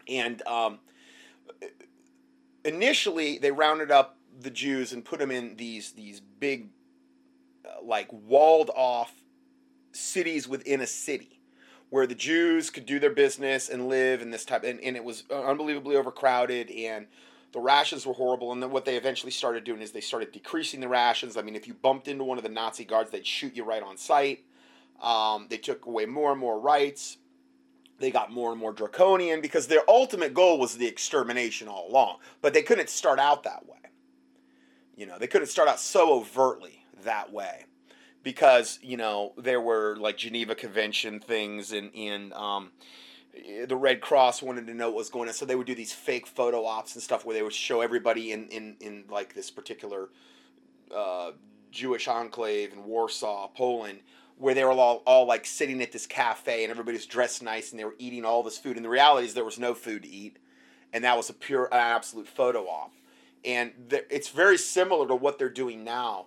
and um, initially they rounded up the Jews and put them in these these big, like walled off cities within a city, where the Jews could do their business and live in this type, and, and it was unbelievably overcrowded and the rations were horrible. And then what they eventually started doing is they started decreasing the rations. I mean if you bumped into one of the nazi guards they'd shoot you right on sight. Um, they took away more and more rights. They got more and more draconian because their ultimate goal was the extermination all along. But they couldn't start out that way. You know, they couldn't start out so overtly that way because you know there were like Geneva Convention things and um, the Red Cross wanted to know what was going on, so they would do these fake photo ops and stuff where they would show everybody in in in like this particular uh, Jewish enclave in Warsaw, Poland. Where they were all, all like sitting at this cafe and everybody's dressed nice and they were eating all this food. And the reality is there was no food to eat, and that was a pure, absolute photo op and it's very similar to what they're doing now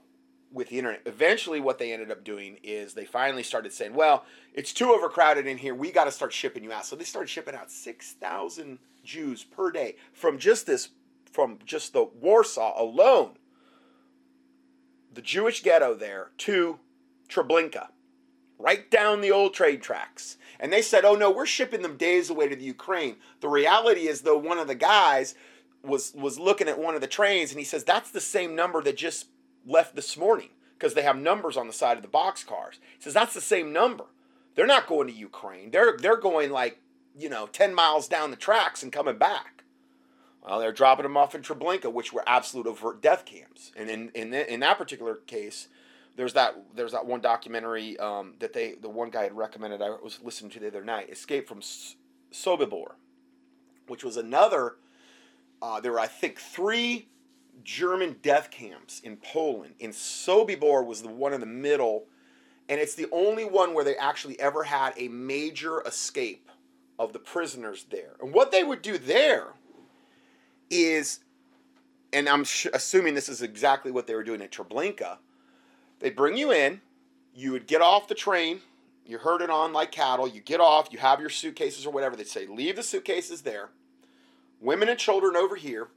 with the internet. Eventually, what they ended up doing is they finally started saying, "Well, it's too overcrowded in here. We got to start shipping you out." So they started shipping out six thousand Jews per day from just this, from just the Warsaw alone. the Jewish ghetto there to Treblinka, right down the old trade tracks. And they said, "Oh no, we're shipping them days away to the Ukraine." The reality is, though, one of the guys was was looking at one of the trains, and he says, "That's the same number that just left this morning." Because they have numbers on the side of the box cars. He says that's the same number. They're not going to Ukraine. They're they're going like you know ten miles down the tracks and coming back. Well, they're dropping them off in Treblinka, which were absolute overt death camps. And in in in that particular case, there's that there's that one documentary um, that they the one guy had recommended. I was listening to the other night, Escape from Sobibor, which was another. Uh, there were I think three German death camps in Poland. In Sobibor was the one in the middle, and it's the only one where they actually ever had a major escape of the prisoners there. And what they would do there is, and I'm sh- assuming this is exactly what they were doing at Treblinka, they'd bring you in, you would get off the train, you herd it on like cattle, you get off, you have your suitcases or whatever. They'd say, leave the suitcases there, women and children over here.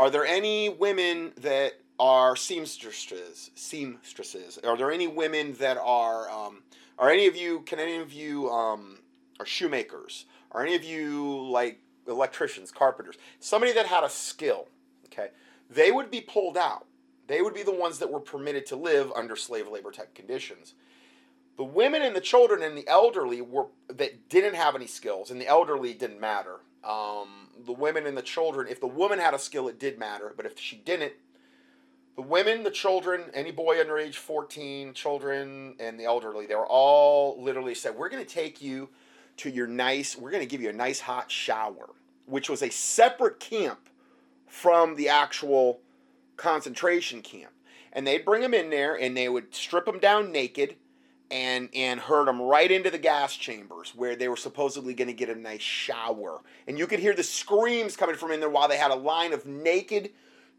Are there any women that are seamstresses? Seamstresses. Are there any women that are? Um, are any of you? Can any of you um, are shoemakers? Are any of you like electricians, carpenters? Somebody that had a skill. Okay, they would be pulled out. They would be the ones that were permitted to live under slave labor type conditions. The women and the children and the elderly were that didn't have any skills, and the elderly didn't matter. Um, the women and the children, if the woman had a skill, it did matter, but if she didn't, the women, the children, any boy under age 14, children, and the elderly, they were all literally said, We're going to take you to your nice, we're going to give you a nice hot shower, which was a separate camp from the actual concentration camp. And they'd bring them in there and they would strip them down naked and and herd them right into the gas chambers where they were supposedly going to get a nice shower. And you could hear the screams coming from in there while they had a line of naked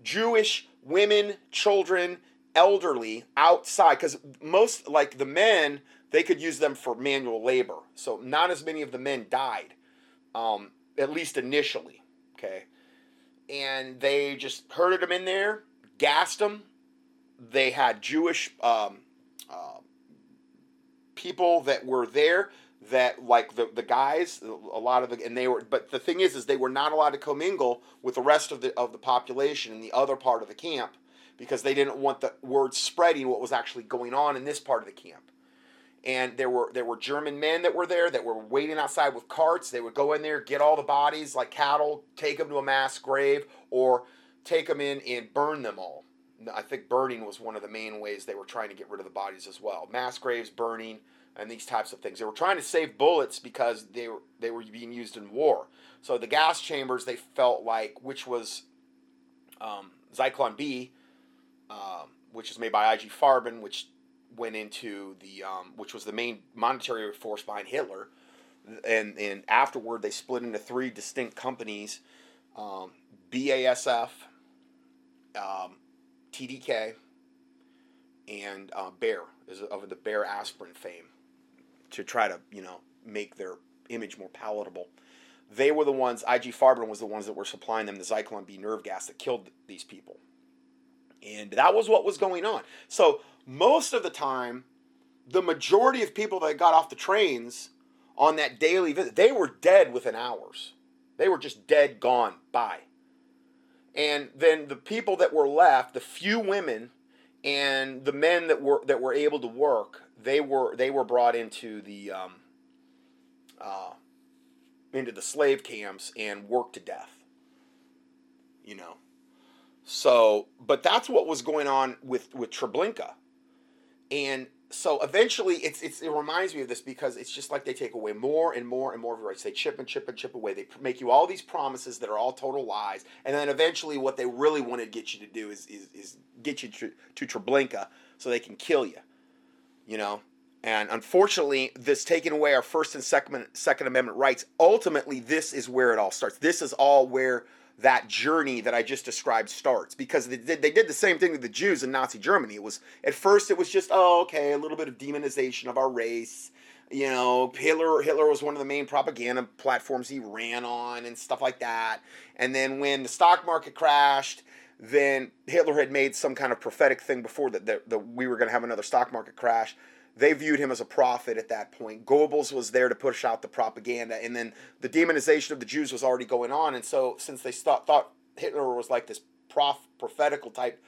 Jewish women, children, elderly outside because most like the men they could use them for manual labor. So not as many of the men died, um, at least initially. Okay, and they just herded them in there, gassed them. They had Jewish. Um, uh, people that were there that like the, the guys a lot of the and they were but the thing is is they were not allowed to commingle with the rest of the of the population in the other part of the camp because they didn't want the word spreading what was actually going on in this part of the camp. And there were there were German men that were there that were waiting outside with carts. They would go in there get all the bodies like cattle take them to a mass grave or take them in and burn them all I think burning was one of the main ways they were trying to get rid of the bodies as well. Mass graves, burning, and these types of things. They were trying to save bullets because they were they were being used in war. So the gas chambers they felt like, which was um, Zyklon B, um, which is made by IG Farben, which went into the um, which was the main monetary force behind Hitler, and and afterward they split into three distinct companies, um, BASF. TDK, and uh, Bayer is of the Bayer aspirin fame to try to you know make their image more palatable. They were the ones. IG Farben was the ones that were supplying them the Zyklon B nerve gas that killed these people, and that was what was going on. So most of the time, the majority of people that got off the trains on that daily visit, they were dead within hours. They were just dead, gone, bye. And then the people that were left, the few women and the men that were that were able to work, they were they were brought into the um, uh, into the slave camps and worked to death. You know, so but that's what was going on with with Treblinka, and so eventually it's, it's it reminds me of this because it's just like they take away more and more and more of your rights. They chip and chip and chip away. They make you all these promises that are all total lies, and then eventually what they really want to get you to do is is, is get you to, to Treblinka so they can kill you. You know, and unfortunately, this taking away our First and Second Second Amendment rights. Ultimately, this is where it all starts. This is all where that journey that I just described starts because they did, they did the same thing with the Jews in Nazi Germany. It was at first it was just oh okay a little bit of demonization of our race. You know, Hitler Hitler was one of the main propaganda platforms he ran on and stuff like that. And then when the stock market crashed, then Hitler had made some kind of prophetic thing before that, that, that we were going to have another stock market crash. They viewed him as a prophet at that point. Goebbels was there to push out the propaganda, and then the demonization of the Jews was already going on. And so, since they thought, thought Hitler was like this prof, prophetical type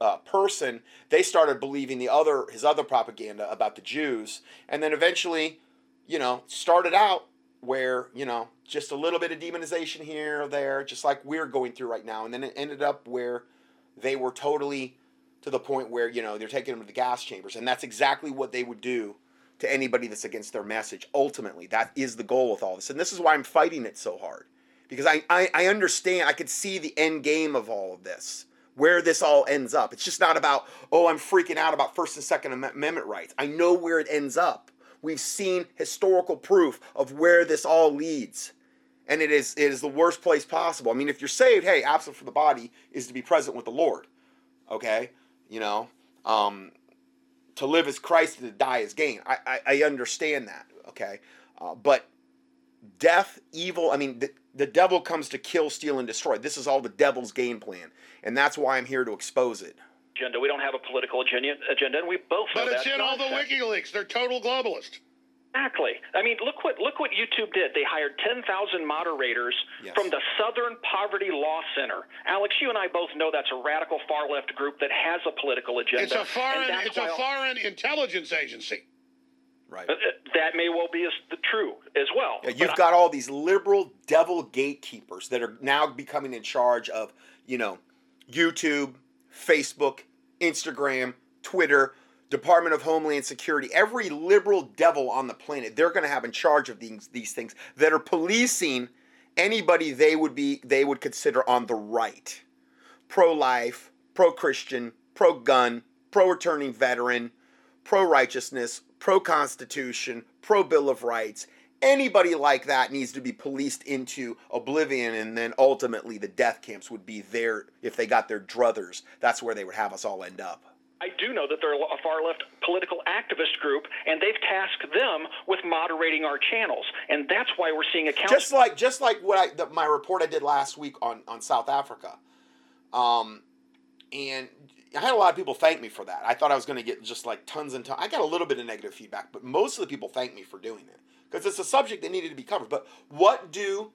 uh, person, they started believing the other his other propaganda about the Jews, and then eventually, you know, started out where you know just a little bit of demonization here or there, just like we're going through right now, and then it ended up where they were totally to the point where you know they're taking them to the gas chambers, and that's exactly what they would do to anybody that's against their message. Ultimately, that is the goal with all this, and this is why I'm fighting it so hard because I I, I understand, I could see the end game of all of this. Where this all ends up. It's just not about, oh, I'm freaking out about First and Second Amendment rights. I know where it ends up. We've seen historical proof of where this all leads. And it is it is the worst place possible. I mean, if you're saved, hey, absent from the body is to be present with the Lord. Okay? You know, um, to live as Christ and to die as gain. I, I, I understand that. Okay? Uh, but death, evil, I mean, the, the devil comes to kill, steal, and destroy. This is all the devil's game plan. And that's why I'm here to expose it. Agenda. We don't have a political agenda, agenda and we both know But it's that's in all the. WikiLeaks. They're total globalists. Exactly. I mean, look what look what YouTube did. They hired 10,000 moderators Yes. from the Southern Poverty Law Center. Alex, you and I both know that's a radical far left group that has a political agenda. It's a foreign. It's a why all- foreign intelligence agency. Right. Uh, uh, that may well be as the true as well. Yeah, you've I- got all these liberal devil gatekeepers that are now becoming in charge of, you know, YouTube, Facebook, Instagram, Twitter, Department of Homeland Security, every liberal devil on the planet, they're going to have in charge of these these things that are policing anybody they would be they would consider on the right. Pro-life, pro-Christian, pro-gun, pro-returning veteran, pro righteousness, pro constitution, pro Bill of Rights. Anybody like that needs to be policed into oblivion, and then ultimately the death camps would be there if they got their druthers. That's where they would have us all end up. I do know that they're a far left political activist group, and they've tasked them with moderating our channels, and that's why we're seeing accounts. Just like just like what I the, my report I did last week on on South Africa, um, and I had a lot of people thank me for that. I thought I was going to get just like tons and tons. I got a little bit of negative feedback, but most of the people thanked me for doing it because it's a subject that needed to be covered. But what do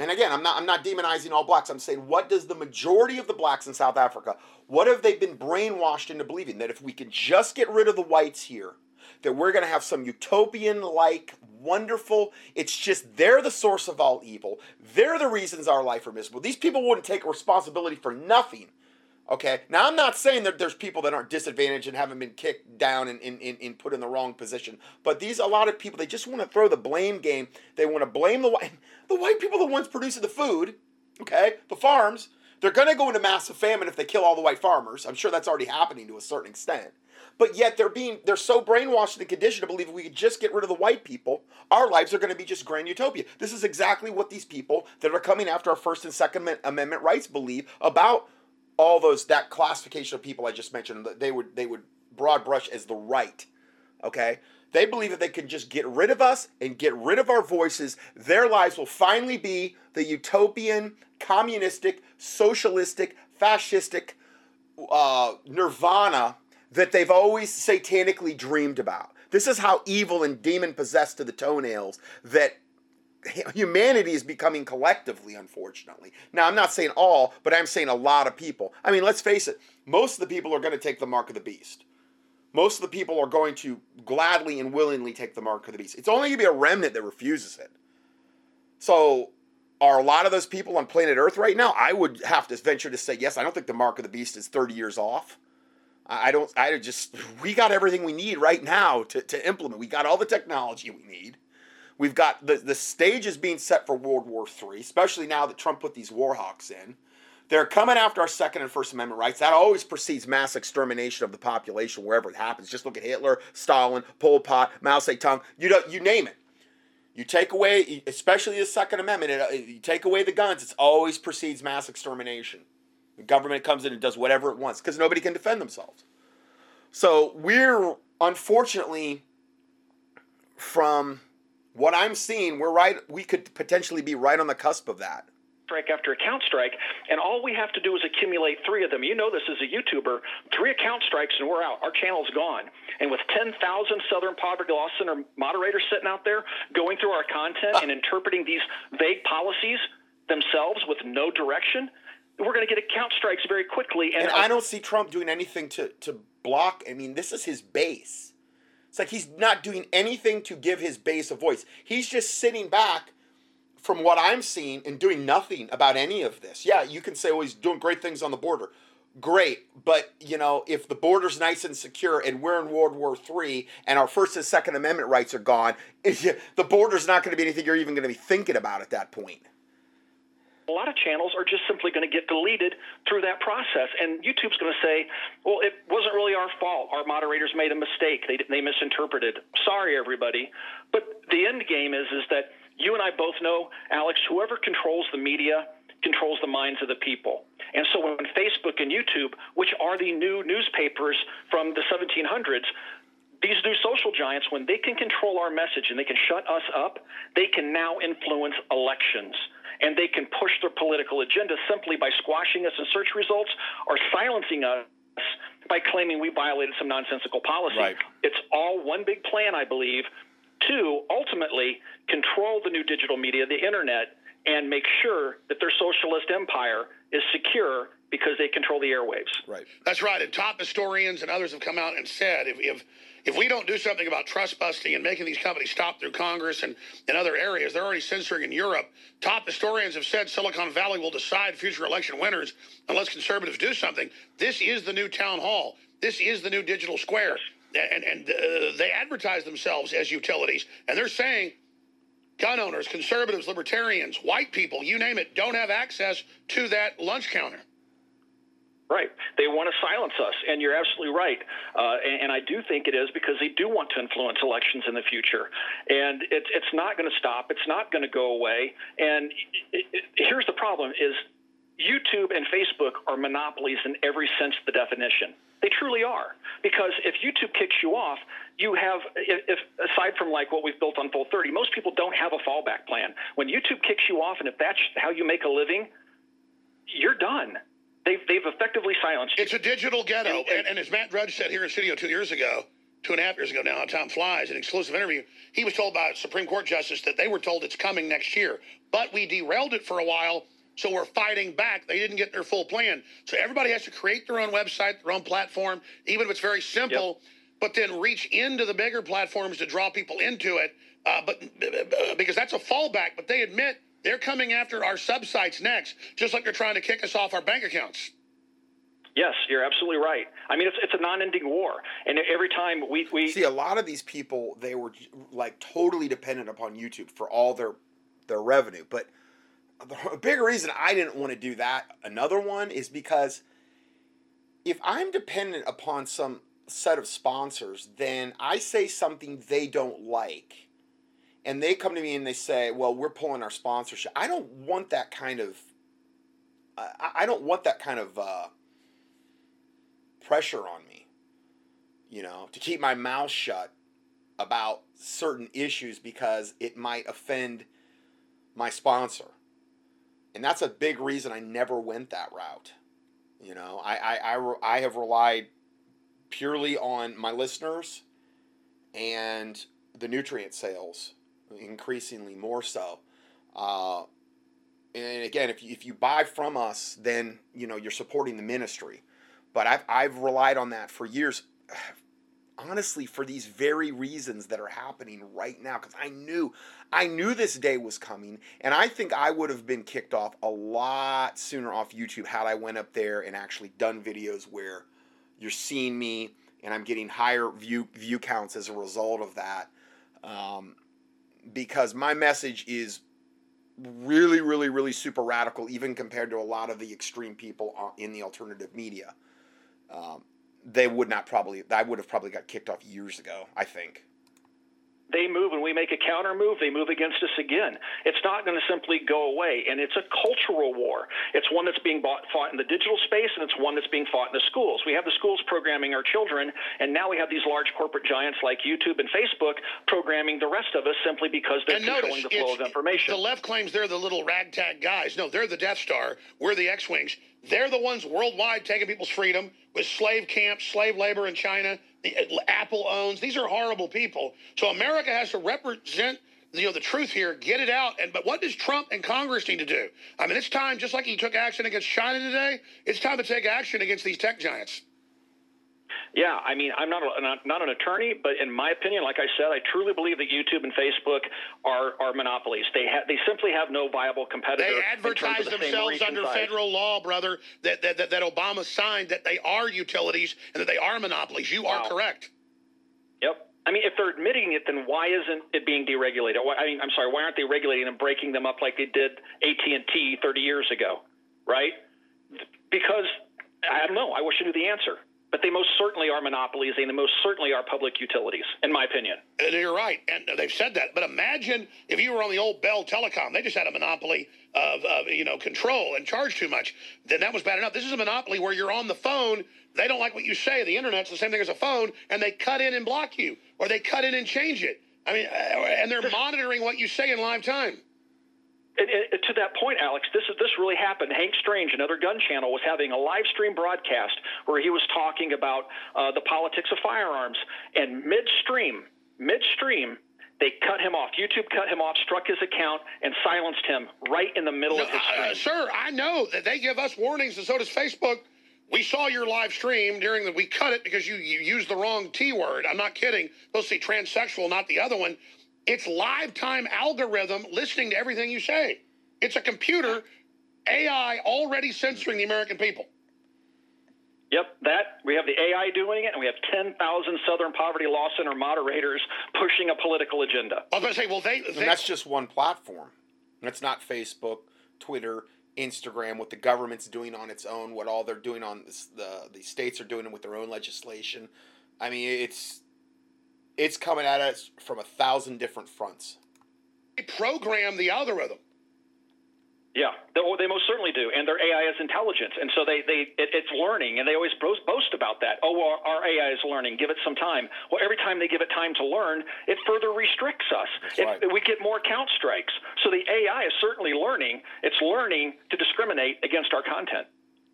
and again, I'm not I'm not demonizing all blacks. I'm saying what does the majority of the blacks in South Africa, what have they been brainwashed into believing that if we could just get rid of the whites here, that we're going to have some utopian like wonderful it's just they're the source of all evil. They're the reasons our life are miserable. These people wouldn't take responsibility for nothing. Okay. Now I'm not saying that there's people that aren't disadvantaged and haven't been kicked down and, and, and, put in the wrong position. But these a lot of people they just want to throw the blame game. They want to blame the white the white people the ones producing the food. Okay, the farms. They're gonna go into massive famine if they kill all the white farmers. I'm sure that's already happening to a certain extent. But yet they're being they're so brainwashed and conditioned to believe if we could just get rid of the white people, our lives are going to be just grand utopia. This is exactly what these people that are coming after our First and Second Amendment rights believe about all those that classification of people I just mentioned they would they would broad brush as the right. Okay? They believe that they can just get rid of us and get rid of our voices. Their lives will finally be the utopian, communistic, socialistic, fascistic uh, nirvana that they've always satanically dreamed about. This is how evil and demon possessed to the toenails that *laughs* humanity is becoming collectively, unfortunately. Now, I'm not saying all, but I'm saying a lot of people. I mean, let's face it, most of the people are going to take the mark of the beast. Most of the people are going to gladly and willingly take the mark of the beast. It's only going to be a remnant that refuses it. So, are a lot of those people on planet Earth right now? I would have to venture to say yes. I don't think the mark of the beast is 30 years off. I don't, I just, *laughs* we got everything we need right now to, to implement. We got all the technology we need. We've got the, the stage is being set for World War III, especially now that Trump put these war hawks in. They're coming after our Second and First Amendment rights. That always precedes mass extermination of the population wherever it happens. Just look at Hitler, Stalin, Pol Pot, Mao Zedong. You don't, you name it. You take away, especially the Second Amendment. It, you take away the guns. It always precedes mass extermination. The government comes in and does whatever it wants because nobody can defend themselves. So we're unfortunately from what I'm seeing, we're right. We could potentially be right on the cusp of that. strike after account strike, and all we have to do is accumulate three of them. You know this as a YouTuber, three account strikes and we're out. Our channel's gone. And with 10,000 Southern Poverty Law Center moderators sitting out there going through our content and uh. interpreting these vague policies themselves with no direction, we're going to get account strikes very quickly. And, and I don't see Trump doing anything to, to block. I mean, this is his base. It's like he's not doing anything to give his base a voice. He's just sitting back from what I'm seeing and doing nothing about any of this. Yeah, you can say, well, he's doing great things on the border. Great, but you know, if the border's nice and secure and we're in World War III and our First and Second Amendment rights are gone, *laughs* the border's not going to be anything you're even going to be thinking about at that point a lot of channels are just simply going to get deleted through that process. And YouTube's going to say, well, it wasn't really our fault. Our moderators made a mistake. They, they misinterpreted. Sorry, everybody. But the end game is, is that you and I both know, Alex, whoever controls the media controls the minds of the people. And so when Facebook and YouTube, which are the new newspapers from the 1700s, these new social giants, when they can control our message and they can shut us up, they can now influence elections. And they can push their political agenda simply by squashing us in search results or silencing us by claiming we violated some nonsensical policy. Right. It's all one big plan, I believe, to ultimately control the new digital media, the internet, and make sure that their socialist empire is secure because they control the airwaves. Right. That's right. And top historians and others have come out and said if, if if we don't do something about trust busting and making these companies stop through Congress and in other areas, they're already censoring in Europe. Top historians have said Silicon Valley will decide future election winners unless conservatives do something. This is the new town hall. This is the new digital square and, and uh, they advertise themselves as utilities, and they're saying gun owners, conservatives, libertarians, white people, you name it, don't have access to that lunch counter. Right. They want to silence us, and you're absolutely right. Uh, and, and, I do think it is because they do want to influence elections in the future, and it, it's not going to stop. It's not going to go away. And it, it, here's the problem: is YouTube and Facebook are monopolies in every sense of the definition. They truly are. Because if YouTube kicks you off, you have, if, aside from like what we've built on Full 30, most people don't have a fallback plan. When YouTube kicks you off, and if that's how you make a living, you're done. They've, they've effectively silenced you. It's a digital ghetto. And, and, and as Matt Drudge said here in studio two years ago, two and a half years ago now Time Flies, an exclusive interview, he was told by a Supreme Court justice that they were told it's coming next year. But we derailed it for a while so we're fighting back. They didn't get their full plan. So everybody has to create their own website, their own platform, even if it's very simple, yep. but then reach into the bigger platforms to draw people into it. Uh, but uh, because that's a fallback, but they admit they're coming after our subsites next, just like they're trying to kick us off our bank accounts. Yes, you're absolutely right. I mean, it's it's a non-ending war, and every time we we see a lot of these people, they were like totally dependent upon YouTube for all their their revenue, but the bigger reason I didn't want to do that, another one, is because if I'm dependent upon some set of sponsors, then I say something they don't like. And they come to me and they say, well, we're pulling our sponsorship. I don't want that kind of, uh, I don't want that kind of uh, pressure on me, you know, to keep my mouth shut about certain issues because it might offend my sponsor and that's a big reason I never went that route. You know, I, I, I, I have relied purely on my listeners and the nutrient sales, increasingly more so. Uh, and again, if you, if you buy from us, then you know you're supporting the ministry. But I've I've relied on that for years *sighs* honestly for these very reasons that are happening right now because I knew I knew this day was coming and I think I would have been kicked off a lot sooner off YouTube had I went up there and actually done videos where you're seeing me and I'm getting higher view view counts as a result of that um, because my message is really really really super radical even compared to a lot of the extreme people in the alternative media um, they would not probably I would have probably got kicked off years ago, I think. They move and we make a counter move, they move against us again. It's not going to simply go away. And it's a cultural war. It's one that's being bought, fought in the digital space, and it's one that's being fought in the schools. We have the schools programming our children, and now we have these large corporate giants like YouTube and Facebook programming the rest of us simply because they're and controlling notice, the flow of information. The left claims they're the little ragtag guys. No, they're the Death Star. We're the X Wings. They're the ones worldwide taking people's freedom with slave camps, slave labor in China. The, uh, Apple owns. These are horrible people. So America has to represent you know the truth here. Get it out. And but what does Trump and Congress need to do? I mean, it's time. Just like he took action against China today, it's time to take action against these tech giants. Yeah, I mean, I'm not, a, not not an attorney, but in my opinion, like I said, I truly believe that YouTube and Facebook are are monopolies. They ha- they simply have no viable competitor. They advertise the themselves under size. federal law, brother. That, that that Obama signed that they are utilities and that they are monopolies. You Wow. are correct. Yep. I mean, if they're admitting it, then why isn't it being deregulated? Why, I mean, I'm sorry, why aren't they regulating and breaking them up like they did AT and T 30 years ago, right? Because I don't know. I wish I knew the answer. But they most certainly are monopolies, and they most certainly are public utilities, in my opinion. And you're right, and they've said that. But imagine if you were on the old Bell Telecom; they just had a monopoly of, of you know control and charge too much. Then that was bad enough. This is a monopoly where you're on the phone. They don't like what you say. The internet's the same thing as a phone, and they cut in and block you, or they cut in and change it. I mean, uh, and they're monitoring what you say in live time. And, and to that point, Alex, this is this really happened. Hank Strange, another gun channel, was having a live stream broadcast where he was talking about uh, the politics of firearms, and midstream, midstream, they cut him off. YouTube cut him off, struck his account, and silenced him right in the middle No, of his uh, stream. sir, I know that they give us warnings, and so does Facebook. We saw your live stream during the. We cut it because you, you used the wrong T word. I'm not kidding. To say transsexual, not the other one. It's live time algorithm listening to everything you say. It's a computer AI already censoring the American people. Yep, that we have the AI doing it, and we have 10,000 Southern Poverty Law Center moderators pushing a political agenda. I was going to say, well, they, And they that's just one platform. That's not Facebook, Twitter, Instagram. What the government's doing on its own. What all they're doing on this, the the states are doing with their own legislation. I mean, it's it's coming at us from a thousand different fronts. They program the algorithm. Yeah, they, well, they most certainly do, and their AI is intelligence, and so they they it, it's learning, and they always boast, boast about that. Oh, well, our AI is learning. Give it some time. Well, every time they give it time to learn, it further restricts us. It, right. We get more count strikes. So the AI is certainly learning. It's learning to discriminate against our content.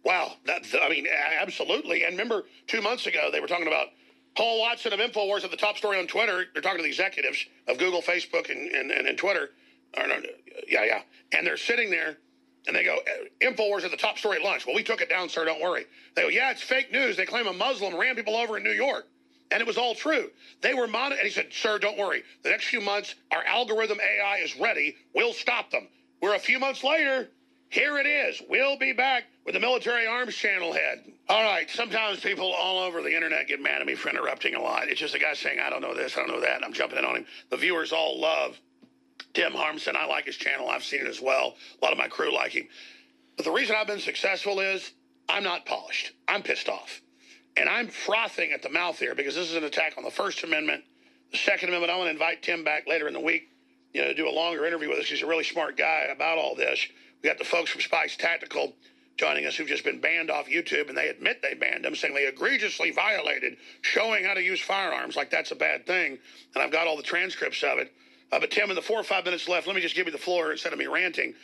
Wow, that's I mean, absolutely. And remember, two months ago they were talking about Paul Watson of Infowars at the top story on Twitter. They're talking to the executives of Google, Facebook, and and, and, and Twitter. Or, no, yeah, yeah. And they're sitting there, and they go, eh, Infowars at the top story at lunch. Well, we took it down, sir. Don't worry. They go, yeah, it's fake news. They claim a Muslim ran people over in New York. And it was all true. They were monitored. And he said, Sir, don't worry. The next few months, our algorithm AI is ready. We'll stop them. We're a few months later. Here it is. We'll be back with the military arms channel head. All right. Sometimes people all over the internet get mad at me for interrupting a lot. It's just a guy saying, I don't know this, I don't know that. and I'm jumping in on him. The viewers all love Tim Harmsen. I like his channel. I've seen it as well. A lot of my crew like him. But the reason I've been successful is I'm not polished. I'm pissed off. And I'm frothing at the mouth here because this is an attack on the First Amendment. The Second Amendment, I want to invite Tim back later in the week, you know, to do a longer interview with us. He's a really smart guy about all this. We got the folks from Spike's Tactical joining us who've just been banned off YouTube, and they admit they banned them, saying they egregiously violated showing how to use firearms like that's a bad thing. And I've got all the transcripts of it. Uh, but Tim, in the four or five minutes left, let me just give you the floor instead of me ranting.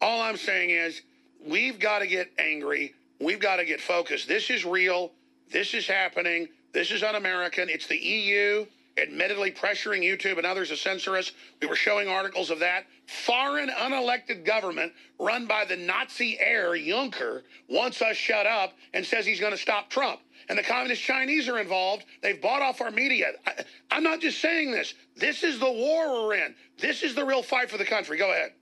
All I'm saying is we've got to get angry. We've got to get focused. This is real. This is happening. This is un-American. It's the EU admittedly pressuring YouTube and others to censor us. We were showing articles of that. Foreign unelected government run by the Nazi heir Juncker wants us shut up and says he's going to stop Trump. And the communist Chinese are involved. They've bought off our media. I, I'm not just saying this. This is the war we're in. This is the real fight for the country. Go ahead.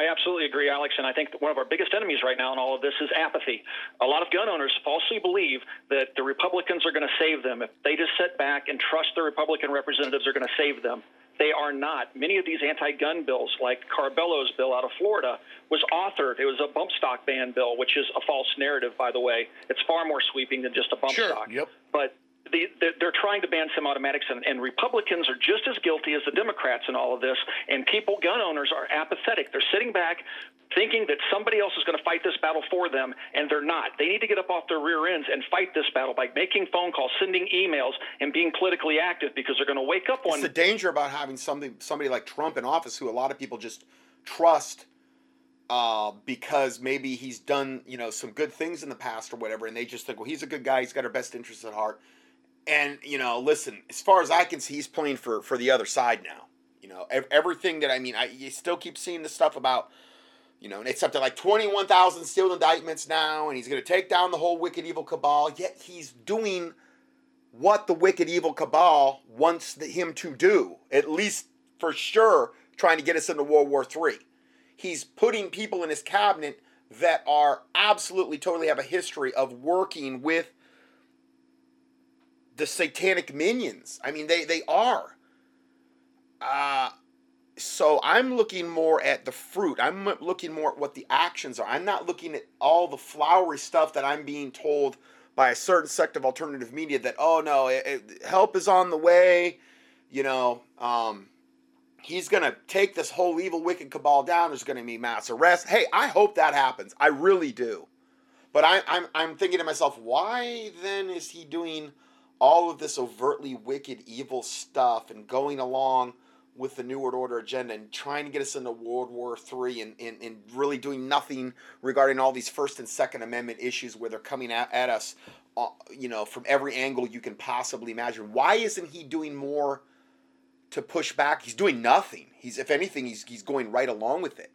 I absolutely agree, Alex, and I think one of our biggest enemies right now in all of this is apathy. A lot of gun owners falsely believe that the Republicans are going to save them. If they just sit back and trust the Republican representatives are going to save them, they are not. Many of these anti-gun bills, like Curbelo's bill out of Florida, was authored. It was a bump stock ban bill, which is a false narrative, by the way. It's far more sweeping than just a bump Sure. stock. Yep. But the, the, they're trying to ban semi-automatics, and, and Republicans are just as guilty as the Democrats in all of this. And people, gun owners, are apathetic. They're sitting back, thinking that somebody else is going to fight this battle for them, and they're not. They need to get up off their rear ends and fight this battle by making phone calls, sending emails, and being politically active because they're going to wake up one. It's the danger about having something somebody like Trump in office, who a lot of people just trust. Uh, because maybe he's done, you know, some good things in the past or whatever, and they just think, well, he's a good guy, he's got our best interests at heart. And you know, listen, as far as I can see, he's playing for for the other side now. You know, everything that I mean, I you still keep seeing the stuff about you know, and it's up to like 21,000 sealed indictments now, and he's going to take down the whole wicked evil cabal. Yet he's doing what the wicked evil cabal wants the, him to do, at least for sure, trying to get us into World War III. He's putting people in his cabinet that are absolutely, totally have a history of working with the satanic minions. I mean, they, they are. Uh, so I'm looking more at the fruit. I'm looking more at what the actions are. I'm not looking at all the flowery stuff that I'm being told by a certain sect of alternative media that oh no, it, it, help is on the way. You know, um, he's gonna take this whole evil, wicked cabal down. There's gonna be mass arrest. Hey, I hope that happens. I really do. But I, I'm I'm thinking to myself, why then is he doing all of this overtly wicked, evil stuff and going along? with the New World Order agenda and trying to get us into World War III and, and, and really doing nothing regarding all these First and Second Amendment issues where they're coming at, at us, uh, you know, from every angle you can possibly imagine. Why isn't he doing more to push back? He's doing nothing. He's, if anything, he's, he's going right along with it.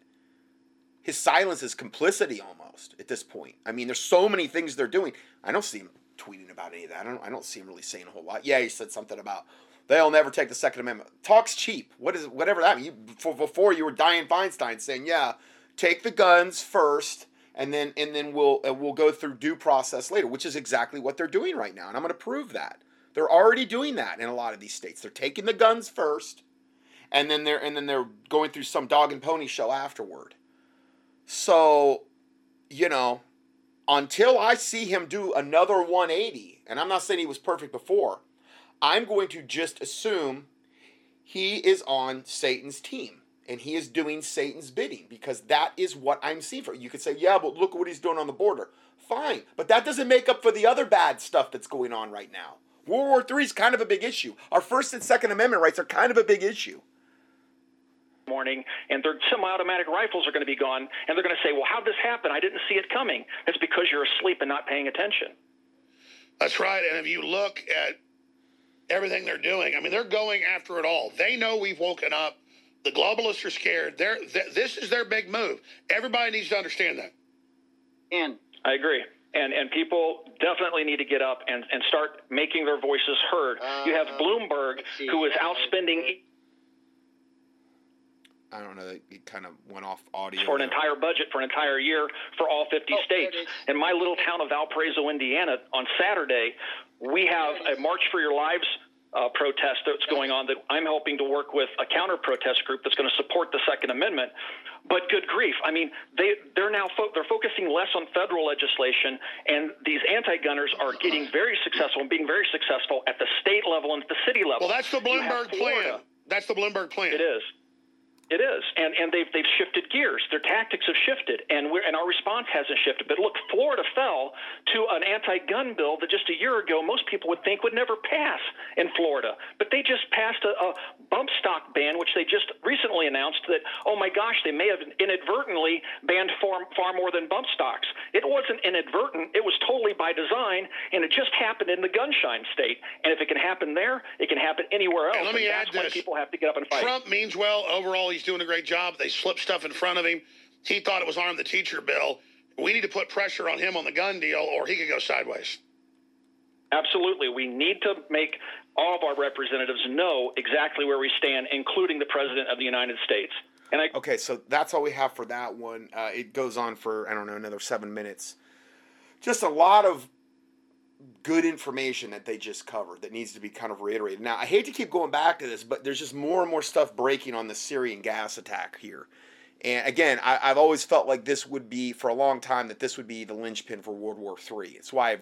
His silence is complicity almost at this point. I mean, there's so many things they're doing. I don't see him tweeting about any of that. I don't, I don't see him really saying a whole lot. Yeah, he said something about They'll never take the Second Amendment. Talk's cheap. What is whatever that means? before you were Dianne Feinstein saying, yeah, take the guns first, and then and then we'll uh, we'll go through due process later, which is exactly what they're doing right now, and I'm going to prove that they're already doing that in a lot of these states. They're taking the guns first, and then they're and then they're going through some dog and pony show afterward. So, you know, until I see him do another 180, and I'm not saying he was perfect before, I'm going to just assume he is on Satan's team and he is doing Satan's bidding because that is what I'm seeing for. You could say, yeah, but look at what he's doing on the border. Fine, but that doesn't make up for the other bad stuff that's going on right now. World War III is kind of a big issue. Our First and Second Amendment rights are kind of a big issue. Morning, and their semi-automatic rifles are going to be gone, and they're going to say, "Well, how did this happen? I didn't see it coming." That's because you're asleep and not paying attention. That's right. And if you look at everything they're doing. I mean, they're going after it all. They know we've woken up. The globalists are scared. They're, th- this is their big move. Everybody needs to understand that. And I agree. And, and people definitely need to get up and, and start making their voices heard. Uh, you have uh, Bloomberg, who is outspending I don't know. It kind of went off audio. For an entire budget for an entire year for all 50 oh, states. In my little town of Valparaiso, Indiana, on Saturday, we have a March for Your Lives uh, protest that's going on that I'm helping to work with a counter protest group that's going to support the Second Amendment. But good grief, I mean, they they're now fo- they're focusing less on federal legislation, and these anti-gunners are getting very successful and being very successful at the state level and at the city level. Well, that's the Bloomberg plan. That's the Bloomberg plan. It is. It is, and and they've they've shifted gears. Their tactics have shifted, and we and our response hasn't shifted. But look, Florida fell to an anti-gun bill that just a year ago most people would think would never pass in Florida, but they just passed a, a bump stock ban, which they just recently announced that oh my gosh, they may have inadvertently banned far far more than bump stocks. It wasn't inadvertent; it was totally by design, and it just happened in the gunshine state. And if it can happen there, it can happen anywhere else. And let me and add this: people have to get up and fight. Trump means well overall he's doing a great job. They slipped stuff in front of him. He thought it was arm the teacher bill. We need to put pressure on him on the gun deal, or he could go sideways. Absolutely. We need to make all of our representatives know exactly where we stand, including the President of the United States. And I, okay, so that's all we have for that one. Uh, it goes on for, I don't know, another seven minutes. Just a lot of good information that they just covered that needs to be kind of reiterated. Now, I hate to keep going back to this, but there's just more and more stuff breaking on the Syrian gas attack here. And again, I, have always felt like this would be, for a long time, that this would be the linchpin for World War III. It's why I've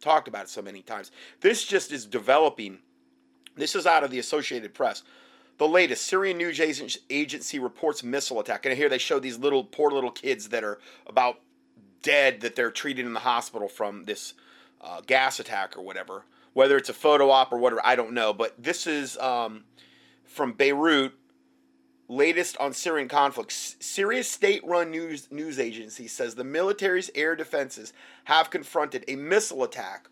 talked about it so many times. This just is developing. This is out of the Associated Press. The latest Syrian news agency reports missile attack. And here they show these little poor little kids that are about dead that they're treated in the hospital from this uh, gas attack or whatever. Whether it's a photo op or whatever, I don't know. But this is um, from Beirut. Latest on Syrian conflicts. Syria's state-run news news agency says the military's air defenses have confronted a missile attack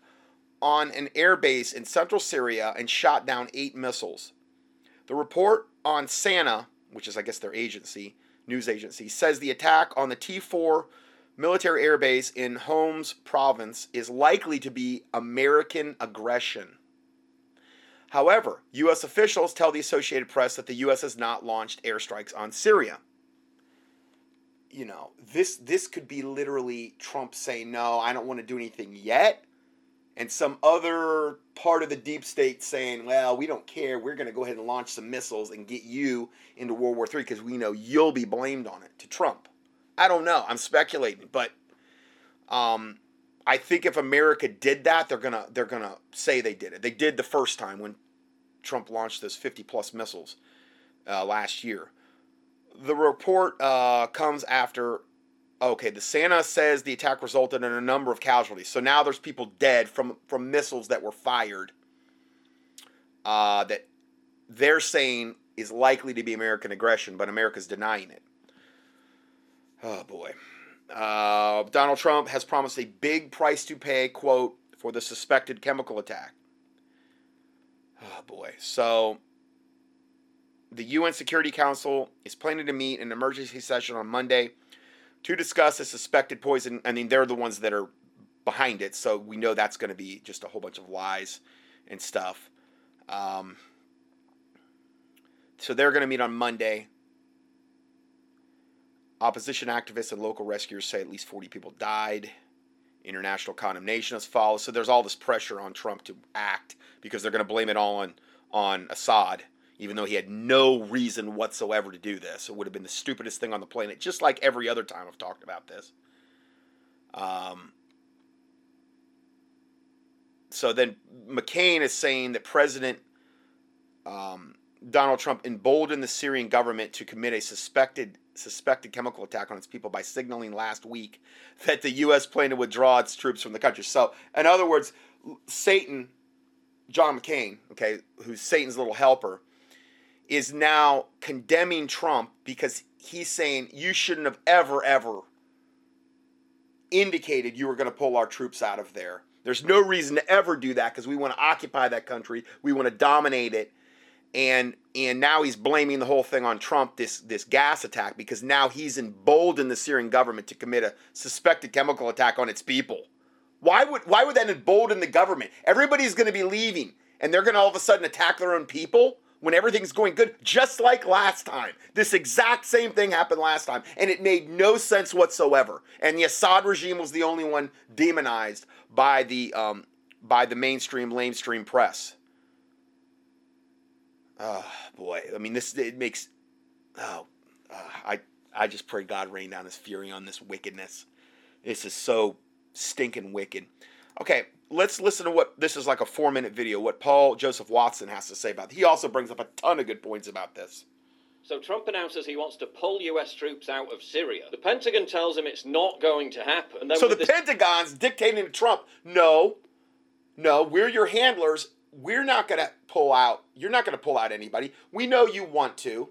on an airbase in central Syria and shot down eight missiles. The report on SANA, which is I guess their agency, news agency, says the attack on the T4 military airbase in Homs province is likely to be American aggression. However, U.S. officials tell the Associated Press that the U.S. has not launched airstrikes on Syria. You know, this this could be literally Trump saying, "No, I don't want to do anything yet," and some other part of the deep state saying, "Well, we don't care. We're going to go ahead and launch some missiles and get you into World War III because we know you'll be blamed on it." To Trump, I don't know. I'm speculating, but um, I think if America did that, they're gonna they're gonna say they did it. They did the first time when Trump launched those 50 plus missiles uh, last year. The report uh, comes after. Okay, the SANA says the attack resulted in a number of casualties. So now there's people dead from from missiles that were fired. Uh, that they're saying is likely to be American aggression, but America's denying it. Oh boy. Uh, Donald Trump has promised a big price to pay, quote, for the suspected chemical attack. Oh boy. So the UN Security Council is planning to meet an emergency session on Monday to discuss a suspected poison. I mean, they're the ones that are behind it, so we know that's going to be just a whole bunch of lies and stuff. Um, so they're going to meet on Monday. Opposition activists and local rescuers say at least 40 people died. International condemnation has followed. So there's all this pressure on Trump to act because they're going to blame it all on, on Assad, even though he had no reason whatsoever to do this. It would have been the stupidest thing on the planet, just like every other time I've talked about this. Um, so then McCain is saying that President um, Donald Trump emboldened the Syrian government to commit a suspected suspected chemical attack on its people by signaling last week that the U.S. planned to withdraw its troops from the country. So, in other words, Satan, John McCain, okay, who's Satan's little helper, is now condemning Trump because he's saying you shouldn't have ever, ever indicated you were going to pull our troops out of there. There's no reason to ever do that because we want to occupy that country, we want to dominate it and and now he's blaming the whole thing on Trump this this gas attack because now he's emboldened the Syrian government to commit a suspected chemical attack on its people. Why would why would that embolden the government? Everybody's going to be leaving and they're going to all of a sudden attack their own people when everything's going good just like last time. This exact same thing happened last time and it made no sense whatsoever. And the Assad regime was the only one demonized by the um, by the mainstream lamestream press. Oh boy, I mean this it makes oh uh, I I just pray God rain down His fury on this wickedness. This is so stinking wicked. Okay, let's listen to what this is like a four minute video. What Paul Joseph Watson has to say about. It. He also brings up a ton of good points about this. So Trump announces he wants to pull U.S. troops out of Syria. The Pentagon tells him it's not going to happen. so the this... Pentagon's dictating to Trump, no, no, we're your handlers we're not going to pull out you're not going to pull out anybody. We know you want to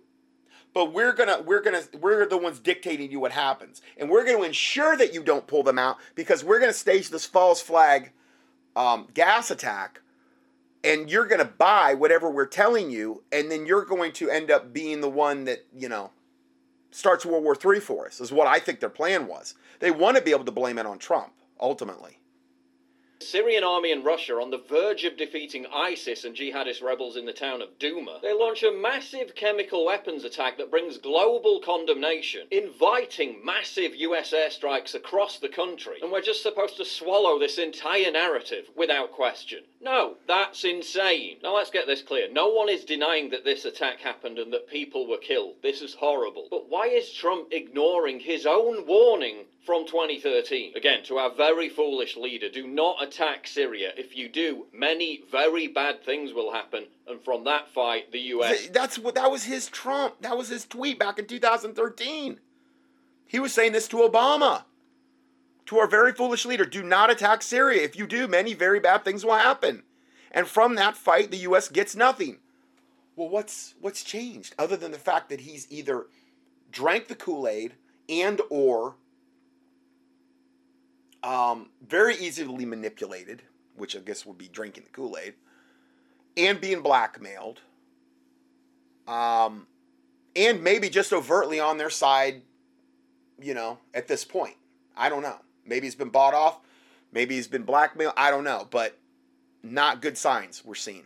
but we're going to we're going to we're the ones dictating you what happens. And we're going to ensure that you don't pull them out because we're going to stage this false flag um, gas attack and you're going to buy whatever we're telling you and then you're going to end up being the one that you know starts world war iii for us is what i think their plan was. They want to be able to blame it on trump ultimately Syrian army and Russia on the verge of defeating ISIS and jihadist rebels in the town of Douma, they launch a massive chemical weapons attack that brings global condemnation, inviting massive US airstrikes across the country. And we're just supposed to swallow this entire narrative without question. No, that's insane. Now let's get this clear. No one is denying that this attack happened and that people were killed. This is horrible. But why is Trump ignoring his own warning from 2013. Again, to our very foolish leader, do not attack Syria. If you do, many very bad things will happen. And from that fight, the US. That's what that was his Trump. That was his tweet back in 2013. He was saying this to Obama. To our very foolish leader, do not attack Syria. If you do, many very bad things will happen. And from that fight, the US gets nothing. Well, what's what's changed other than the fact that he's either drank the Kool-Aid and or um, very easily manipulated, which I guess would be drinking the Kool Aid, and being blackmailed, um, and maybe just overtly on their side, you know, at this point. I don't know. Maybe he's been bought off. Maybe he's been blackmailed. I don't know. But not good signs we're seeing.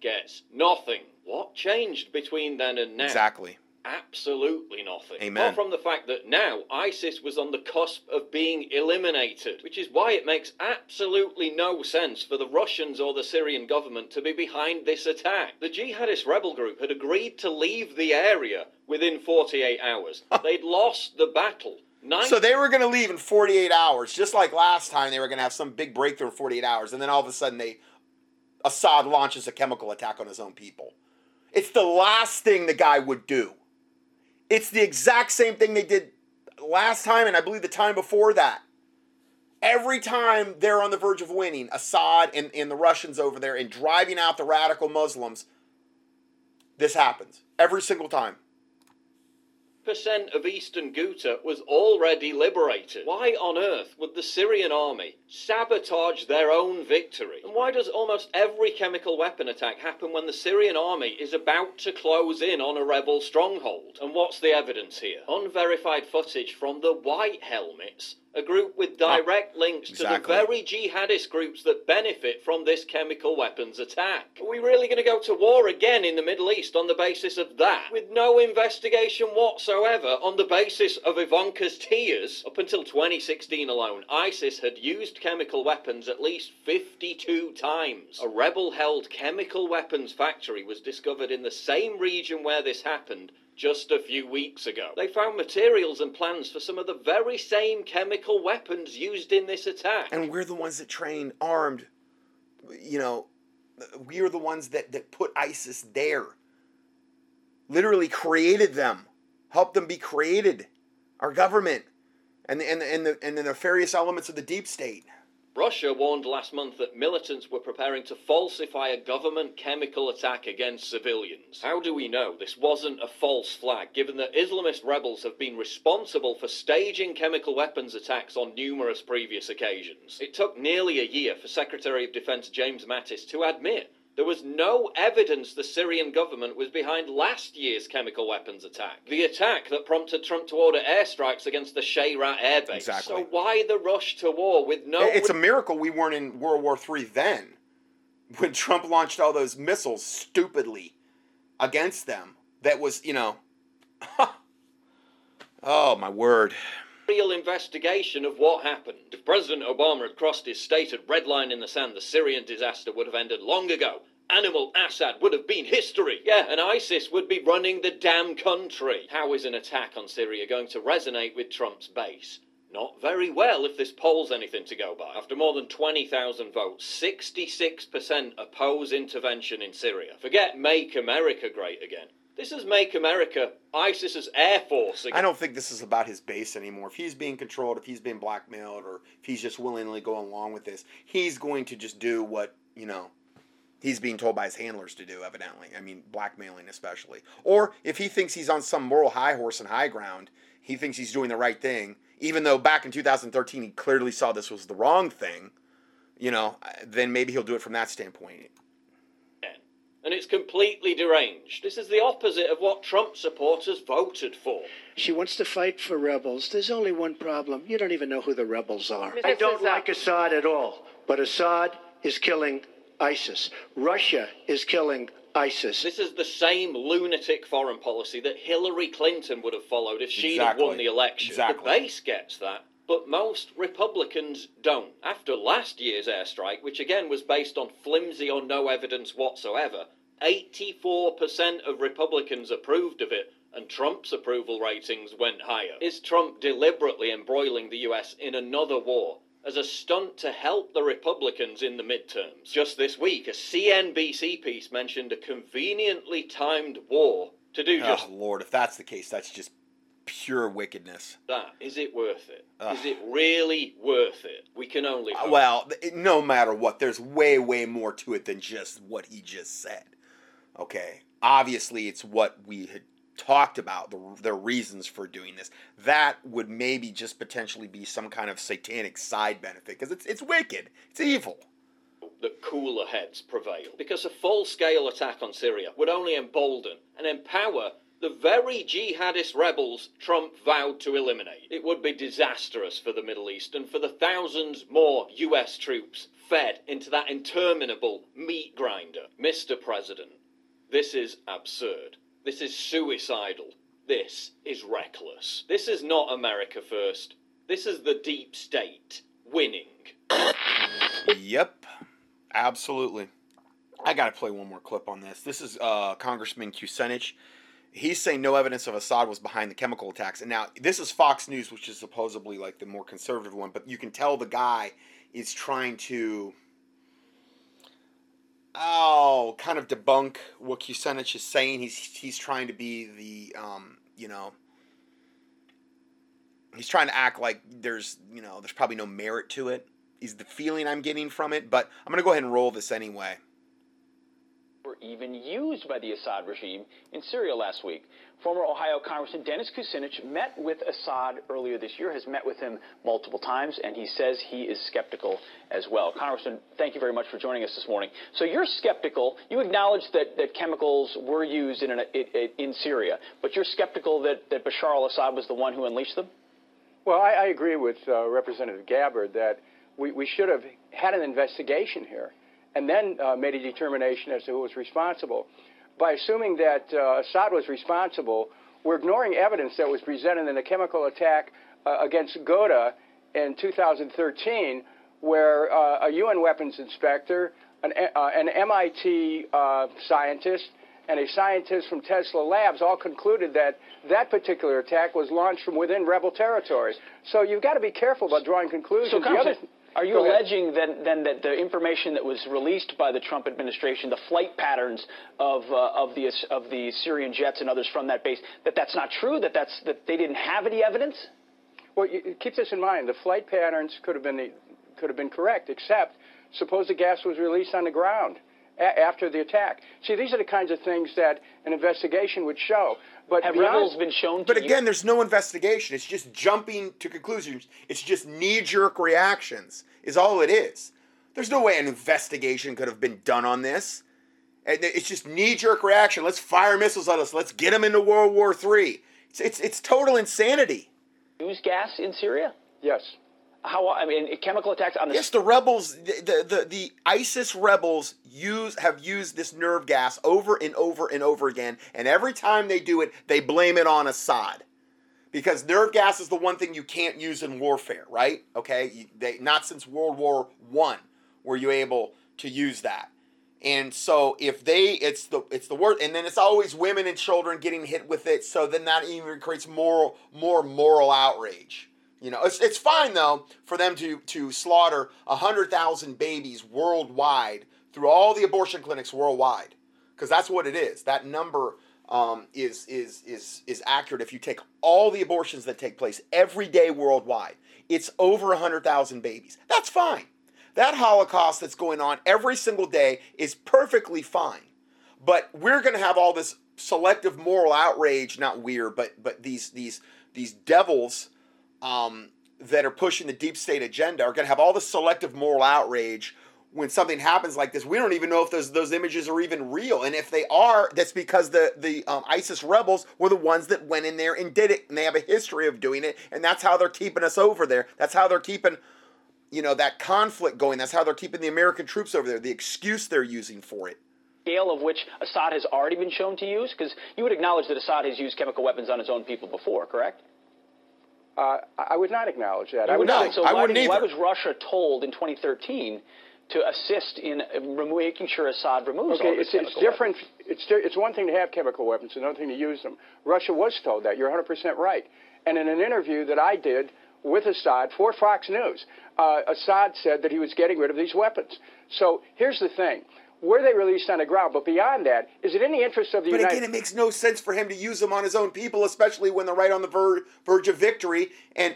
Gets nothing. What changed between then and now? Exactly. Absolutely nothing. Amen. Apart from the fact that now ISIS was on the cusp of being eliminated, which is why it makes absolutely no sense for the Russians or the Syrian government to be behind this attack. The jihadist rebel group had agreed to leave the area within 48 hours. *laughs* They'd lost the battle. Nine- So they were going to leave in 48 hours, just like last time they were going to have some big breakthrough in 48 hours, and then all of a sudden they Assad launches a chemical attack on his own people. It's the last thing the guy would do. It's the exact same thing they did last time, and I believe the time before that. Every time they're on the verge of winning, Assad and, and the Russians over there and driving out the radical Muslims, this happens. Every single time. Percent of eastern Ghouta was already liberated. Why on earth would the Syrian army sabotage their own victory? And why does almost every chemical weapon attack happen when the Syrian army is about to close in on a rebel stronghold? And what's the evidence here? Unverified footage from the White Helmets. A group with ah, direct links to exactly. the very jihadist groups that benefit from this chemical weapons attack. Are we really going to go to war again in the Middle East on the basis of that? With no investigation whatsoever on the basis of Ivanka's tears? Up until 2016 alone, ISIS had used chemical weapons at least 52 times. A rebel held chemical weapons factory was discovered in the same region where this happened just a few weeks ago. They found materials and plans for some of the very same chemical weapons used in this attack. And we're the ones that train armed. You know, we are the ones that, that put ISIS there. Literally created them, helped them be created. Our government and the, and the, and the, and the nefarious elements of the deep state. Russia warned last month that militants were preparing to falsify a government chemical attack against civilians. How do we know this wasn't a false flag, given that Islamist rebels have been responsible for staging chemical weapons attacks on numerous previous occasions? It took nearly a year for Secretary of Defense James Mattis to admit there was no evidence the Syrian government was behind last year's chemical weapons attack. The attack that prompted Trump to order airstrikes against the Shayrat airbase. Exactly. So why the rush to war with no It's a miracle we weren't in World War III then, when Trump launched all those missiles stupidly against them. That was, you know, *laughs* oh my word. Real investigation of what happened. If President Obama had crossed his stated red line in the sand, the Syrian disaster would have ended long ago. Animal Assad would have been history. Yeah, and ISIS would be running the damn country. How is an attack on Syria going to resonate with Trump's base? Not very well if this poll's anything to go by. After more than 20,000 votes, 66% oppose intervention in Syria. Forget Make America Great Again. This is Make America ISIS's Air Force again. I don't think this is about his base anymore. If he's being controlled, if he's being blackmailed, or if he's just willingly going along with this, he's going to just do what, you know, he's being told by his handlers to do, evidently. I mean, blackmailing especially. Or if he thinks he's on some moral high horse and high ground, he thinks he's doing the right thing, even though back in 2013 he clearly saw this was the wrong thing, you know, then maybe he'll do it from that standpoint. And it's completely deranged. This is the opposite of what Trump supporters voted for. She wants to fight for rebels. There's only one problem. You don't even know who the rebels are. I don't like Assad at all, but Assad is killing ISIS. Russia is killing ISIS. This is the same lunatic foreign policy that Hillary Clinton would have followed if she'd have won the election. Exactly. The base gets that. But most Republicans don't. After last year's airstrike, which again was based on flimsy or no evidence whatsoever, 84% of Republicans approved of it, and Trump's approval ratings went higher. Is Trump deliberately embroiling the US in another war? As a stunt to help the Republicans in the midterms. Just this week, a CNBC piece mentioned a conveniently timed war to do just oh, Lord, if that's the case, that's just pure wickedness. that. Is it worth it? Is it really worth it? We can only Uh, hope. Well, no matter what, there's way, way more to it than just what he just said. Okay. Obviously, it's what we had talked about, the, the reasons for doing this. That would maybe just potentially be some kind of satanic side benefit because it's, it's wicked, it's evil. that cooler heads prevail. Because a full scale attack on Syria would only embolden and empower the very jihadist rebels Trump vowed to eliminate. It would be disastrous for the Middle East and for the thousands more US troops fed into that interminable meat grinder. Mr. President, this is absurd. This is suicidal. This is reckless. This is not America first. This is the deep state winning. Yep, absolutely. I got to play one more clip on this. This is uh, Congressman Kucinich. He's saying no evidence of Assad was behind the chemical attacks. And now, this is Fox News, which is supposedly like the more conservative one, but you can tell the guy is trying to, oh, kind of debunk what Kucinich is saying. He's, he's trying to be the, um, you know, he's trying to act like there's, you know, there's probably no merit to it is the feeling I'm getting from it, but I'm to go ahead and roll this anyway. Even used by the Assad regime in Syria last week. Former Ohio Congressman Dennis Kucinich met with Assad earlier this year, has met with him multiple times, and he says he is skeptical as well. Congressman, thank you very much for joining us this morning. So you're skeptical. You acknowledge that, that chemicals were used in, an, in, in Syria, but you're skeptical that, that Bashar al Assad was the one who unleashed them? Well, I, I agree with uh, Representative Gabbard that we, we should have had an investigation here and then uh, made a determination as to who was responsible. By assuming that uh, Assad was responsible, we're ignoring evidence that was presented in the chemical attack uh, against Ghouta in 2013, where uh, a UN weapons inspector, an, uh, an MIT uh, scientist, and a scientist from Tesla Labs all concluded that that particular attack was launched from within rebel territories. So you've got to be careful about drawing conclusions. So, The other- Congressman, are you Go ahead. alleging then, then that the information that was released by the Trump administration, the flight patterns of uh, of the of the Syrian jets and others from that base, that that's not true? That that's that they didn't have any evidence? Well, you, keep this in mind. The flight patterns could have been the, could have been correct, except suppose the gas was released on the ground a- after the attack. See, these are the kinds of things that an investigation would show. But Have beyond- rebels been shown? But again, there's no investigation. It's just jumping to conclusions. It's just knee jerk reactions, is all it is. There's no way an investigation could have been done on this. And It's just knee jerk reaction. Let's fire missiles at us. Let's get them into World War III. It's, it's, it's total insanity. use gas in Syria? Yes. How? I mean, chemical attacks on the. Yes, the rebels, the, the, the, ISIS rebels use have used this nerve gas over and over and over again, and every time they do it, they blame it on Assad, because nerve gas is the one thing you can't use in warfare, right? Okay, they not since World War One were you able to use that, and so if they, it's the it's the word, and then it's always women and children getting hit with it, so then that even creates moral more moral outrage. You know, it's, it's fine though for them to to slaughter hundred thousand babies worldwide through all the abortion clinics worldwide, because that's what it is. That number um, is is is is accurate. If you take all the abortions that take place every day worldwide, it's over hundred thousand babies. That's fine. That Holocaust that's going on every single day is perfectly fine. But we're going to have all this selective moral outrage, not weird, but but these these these devils um, that are pushing the deep state agenda are going to have all the selective moral outrage when something happens like this. We don't even know if those those images are even real, and if they are, that's because the the um, ISIS rebels were the ones that went in there and did it, and they have a history of doing it, and that's how they're keeping us over there. That's how they're keeping. You know that conflict going. That's how they're keeping the American troops over there. The excuse they're using for it. Scale of which Assad has already been shown to use, because you would acknowledge that Assad has used chemical weapons on his own people before, correct? Uh, I would not acknowledge that. You I would not. So why, did- why was Russia told in 2013 to assist in uh, making sure Assad removes Okay, all it's, it's different. It's it's one thing to have chemical weapons, another thing to use them. Russia was told that. You're 100% right. And in an interview that I did with Assad for Fox News, uh, Assad said that he was getting rid of these weapons. So here's the thing. Were they released on the ground? But beyond that, is it in the interest of the But United But again, it makes no sense for him to use them on his own people, especially when they're right on the ver- verge of victory and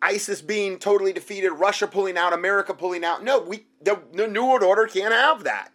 ISIS being totally defeated, Russia pulling out, America pulling out. No, we the, the New World Order can't have that.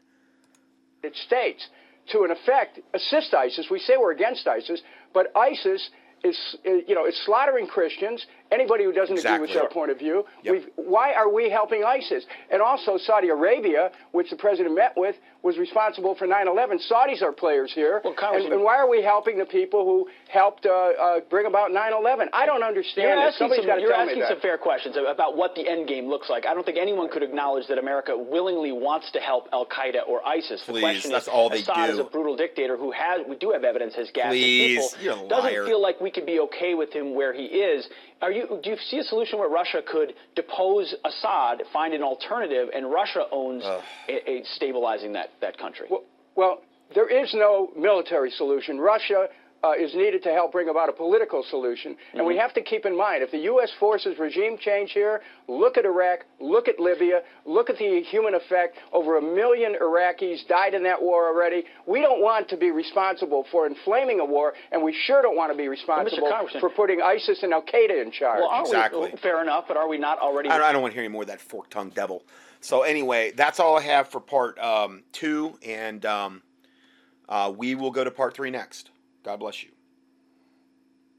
It States to, in effect, assist ISIS. We say we're against ISIS, but ISIS is, you know, is slaughtering Christians. Anybody who doesn't agree with their point of view. Yep. We've, why are we helping ISIS? And also, Saudi Arabia, which the president met with, was responsible for 9/11. Saudis are players here. and, and why are we helping the people who helped uh, uh, bring about 9/11? I don't understand You're this. asking, some, you're tell asking that. some fair questions about what the end game looks like. I don't think anyone could acknowledge that America willingly wants to help Al Qaeda or ISIS. The Please, question that's is, all they Assad do. is a brutal dictator who has, we do have evidence, has gassed his Please, people. you're a Doesn't liar. feel like we could be okay with him where he is. Are you? Do you see a solution where Russia could depose Assad, find an alternative, and Russia owns a, a stabilizing that that country? Well, well, there is no military solution. Russia uh, is needed to help bring about a political solution. And we have to keep in mind if the U.S. forces regime change here, look at Iraq, look at Libya, look at the human effect. Over a million Iraqis died in that war already. We don't want to be responsible for inflaming a war, and we sure don't want to be responsible Congressman- for putting ISIS and Al Qaeda in charge. Well, Exactly. we? Fair enough, but are we not already? I don't, I don't want to hear any more of that fork tongued devil. So anyway, that's all I have for part um, two, and um, uh, we will go to part three next. God bless you.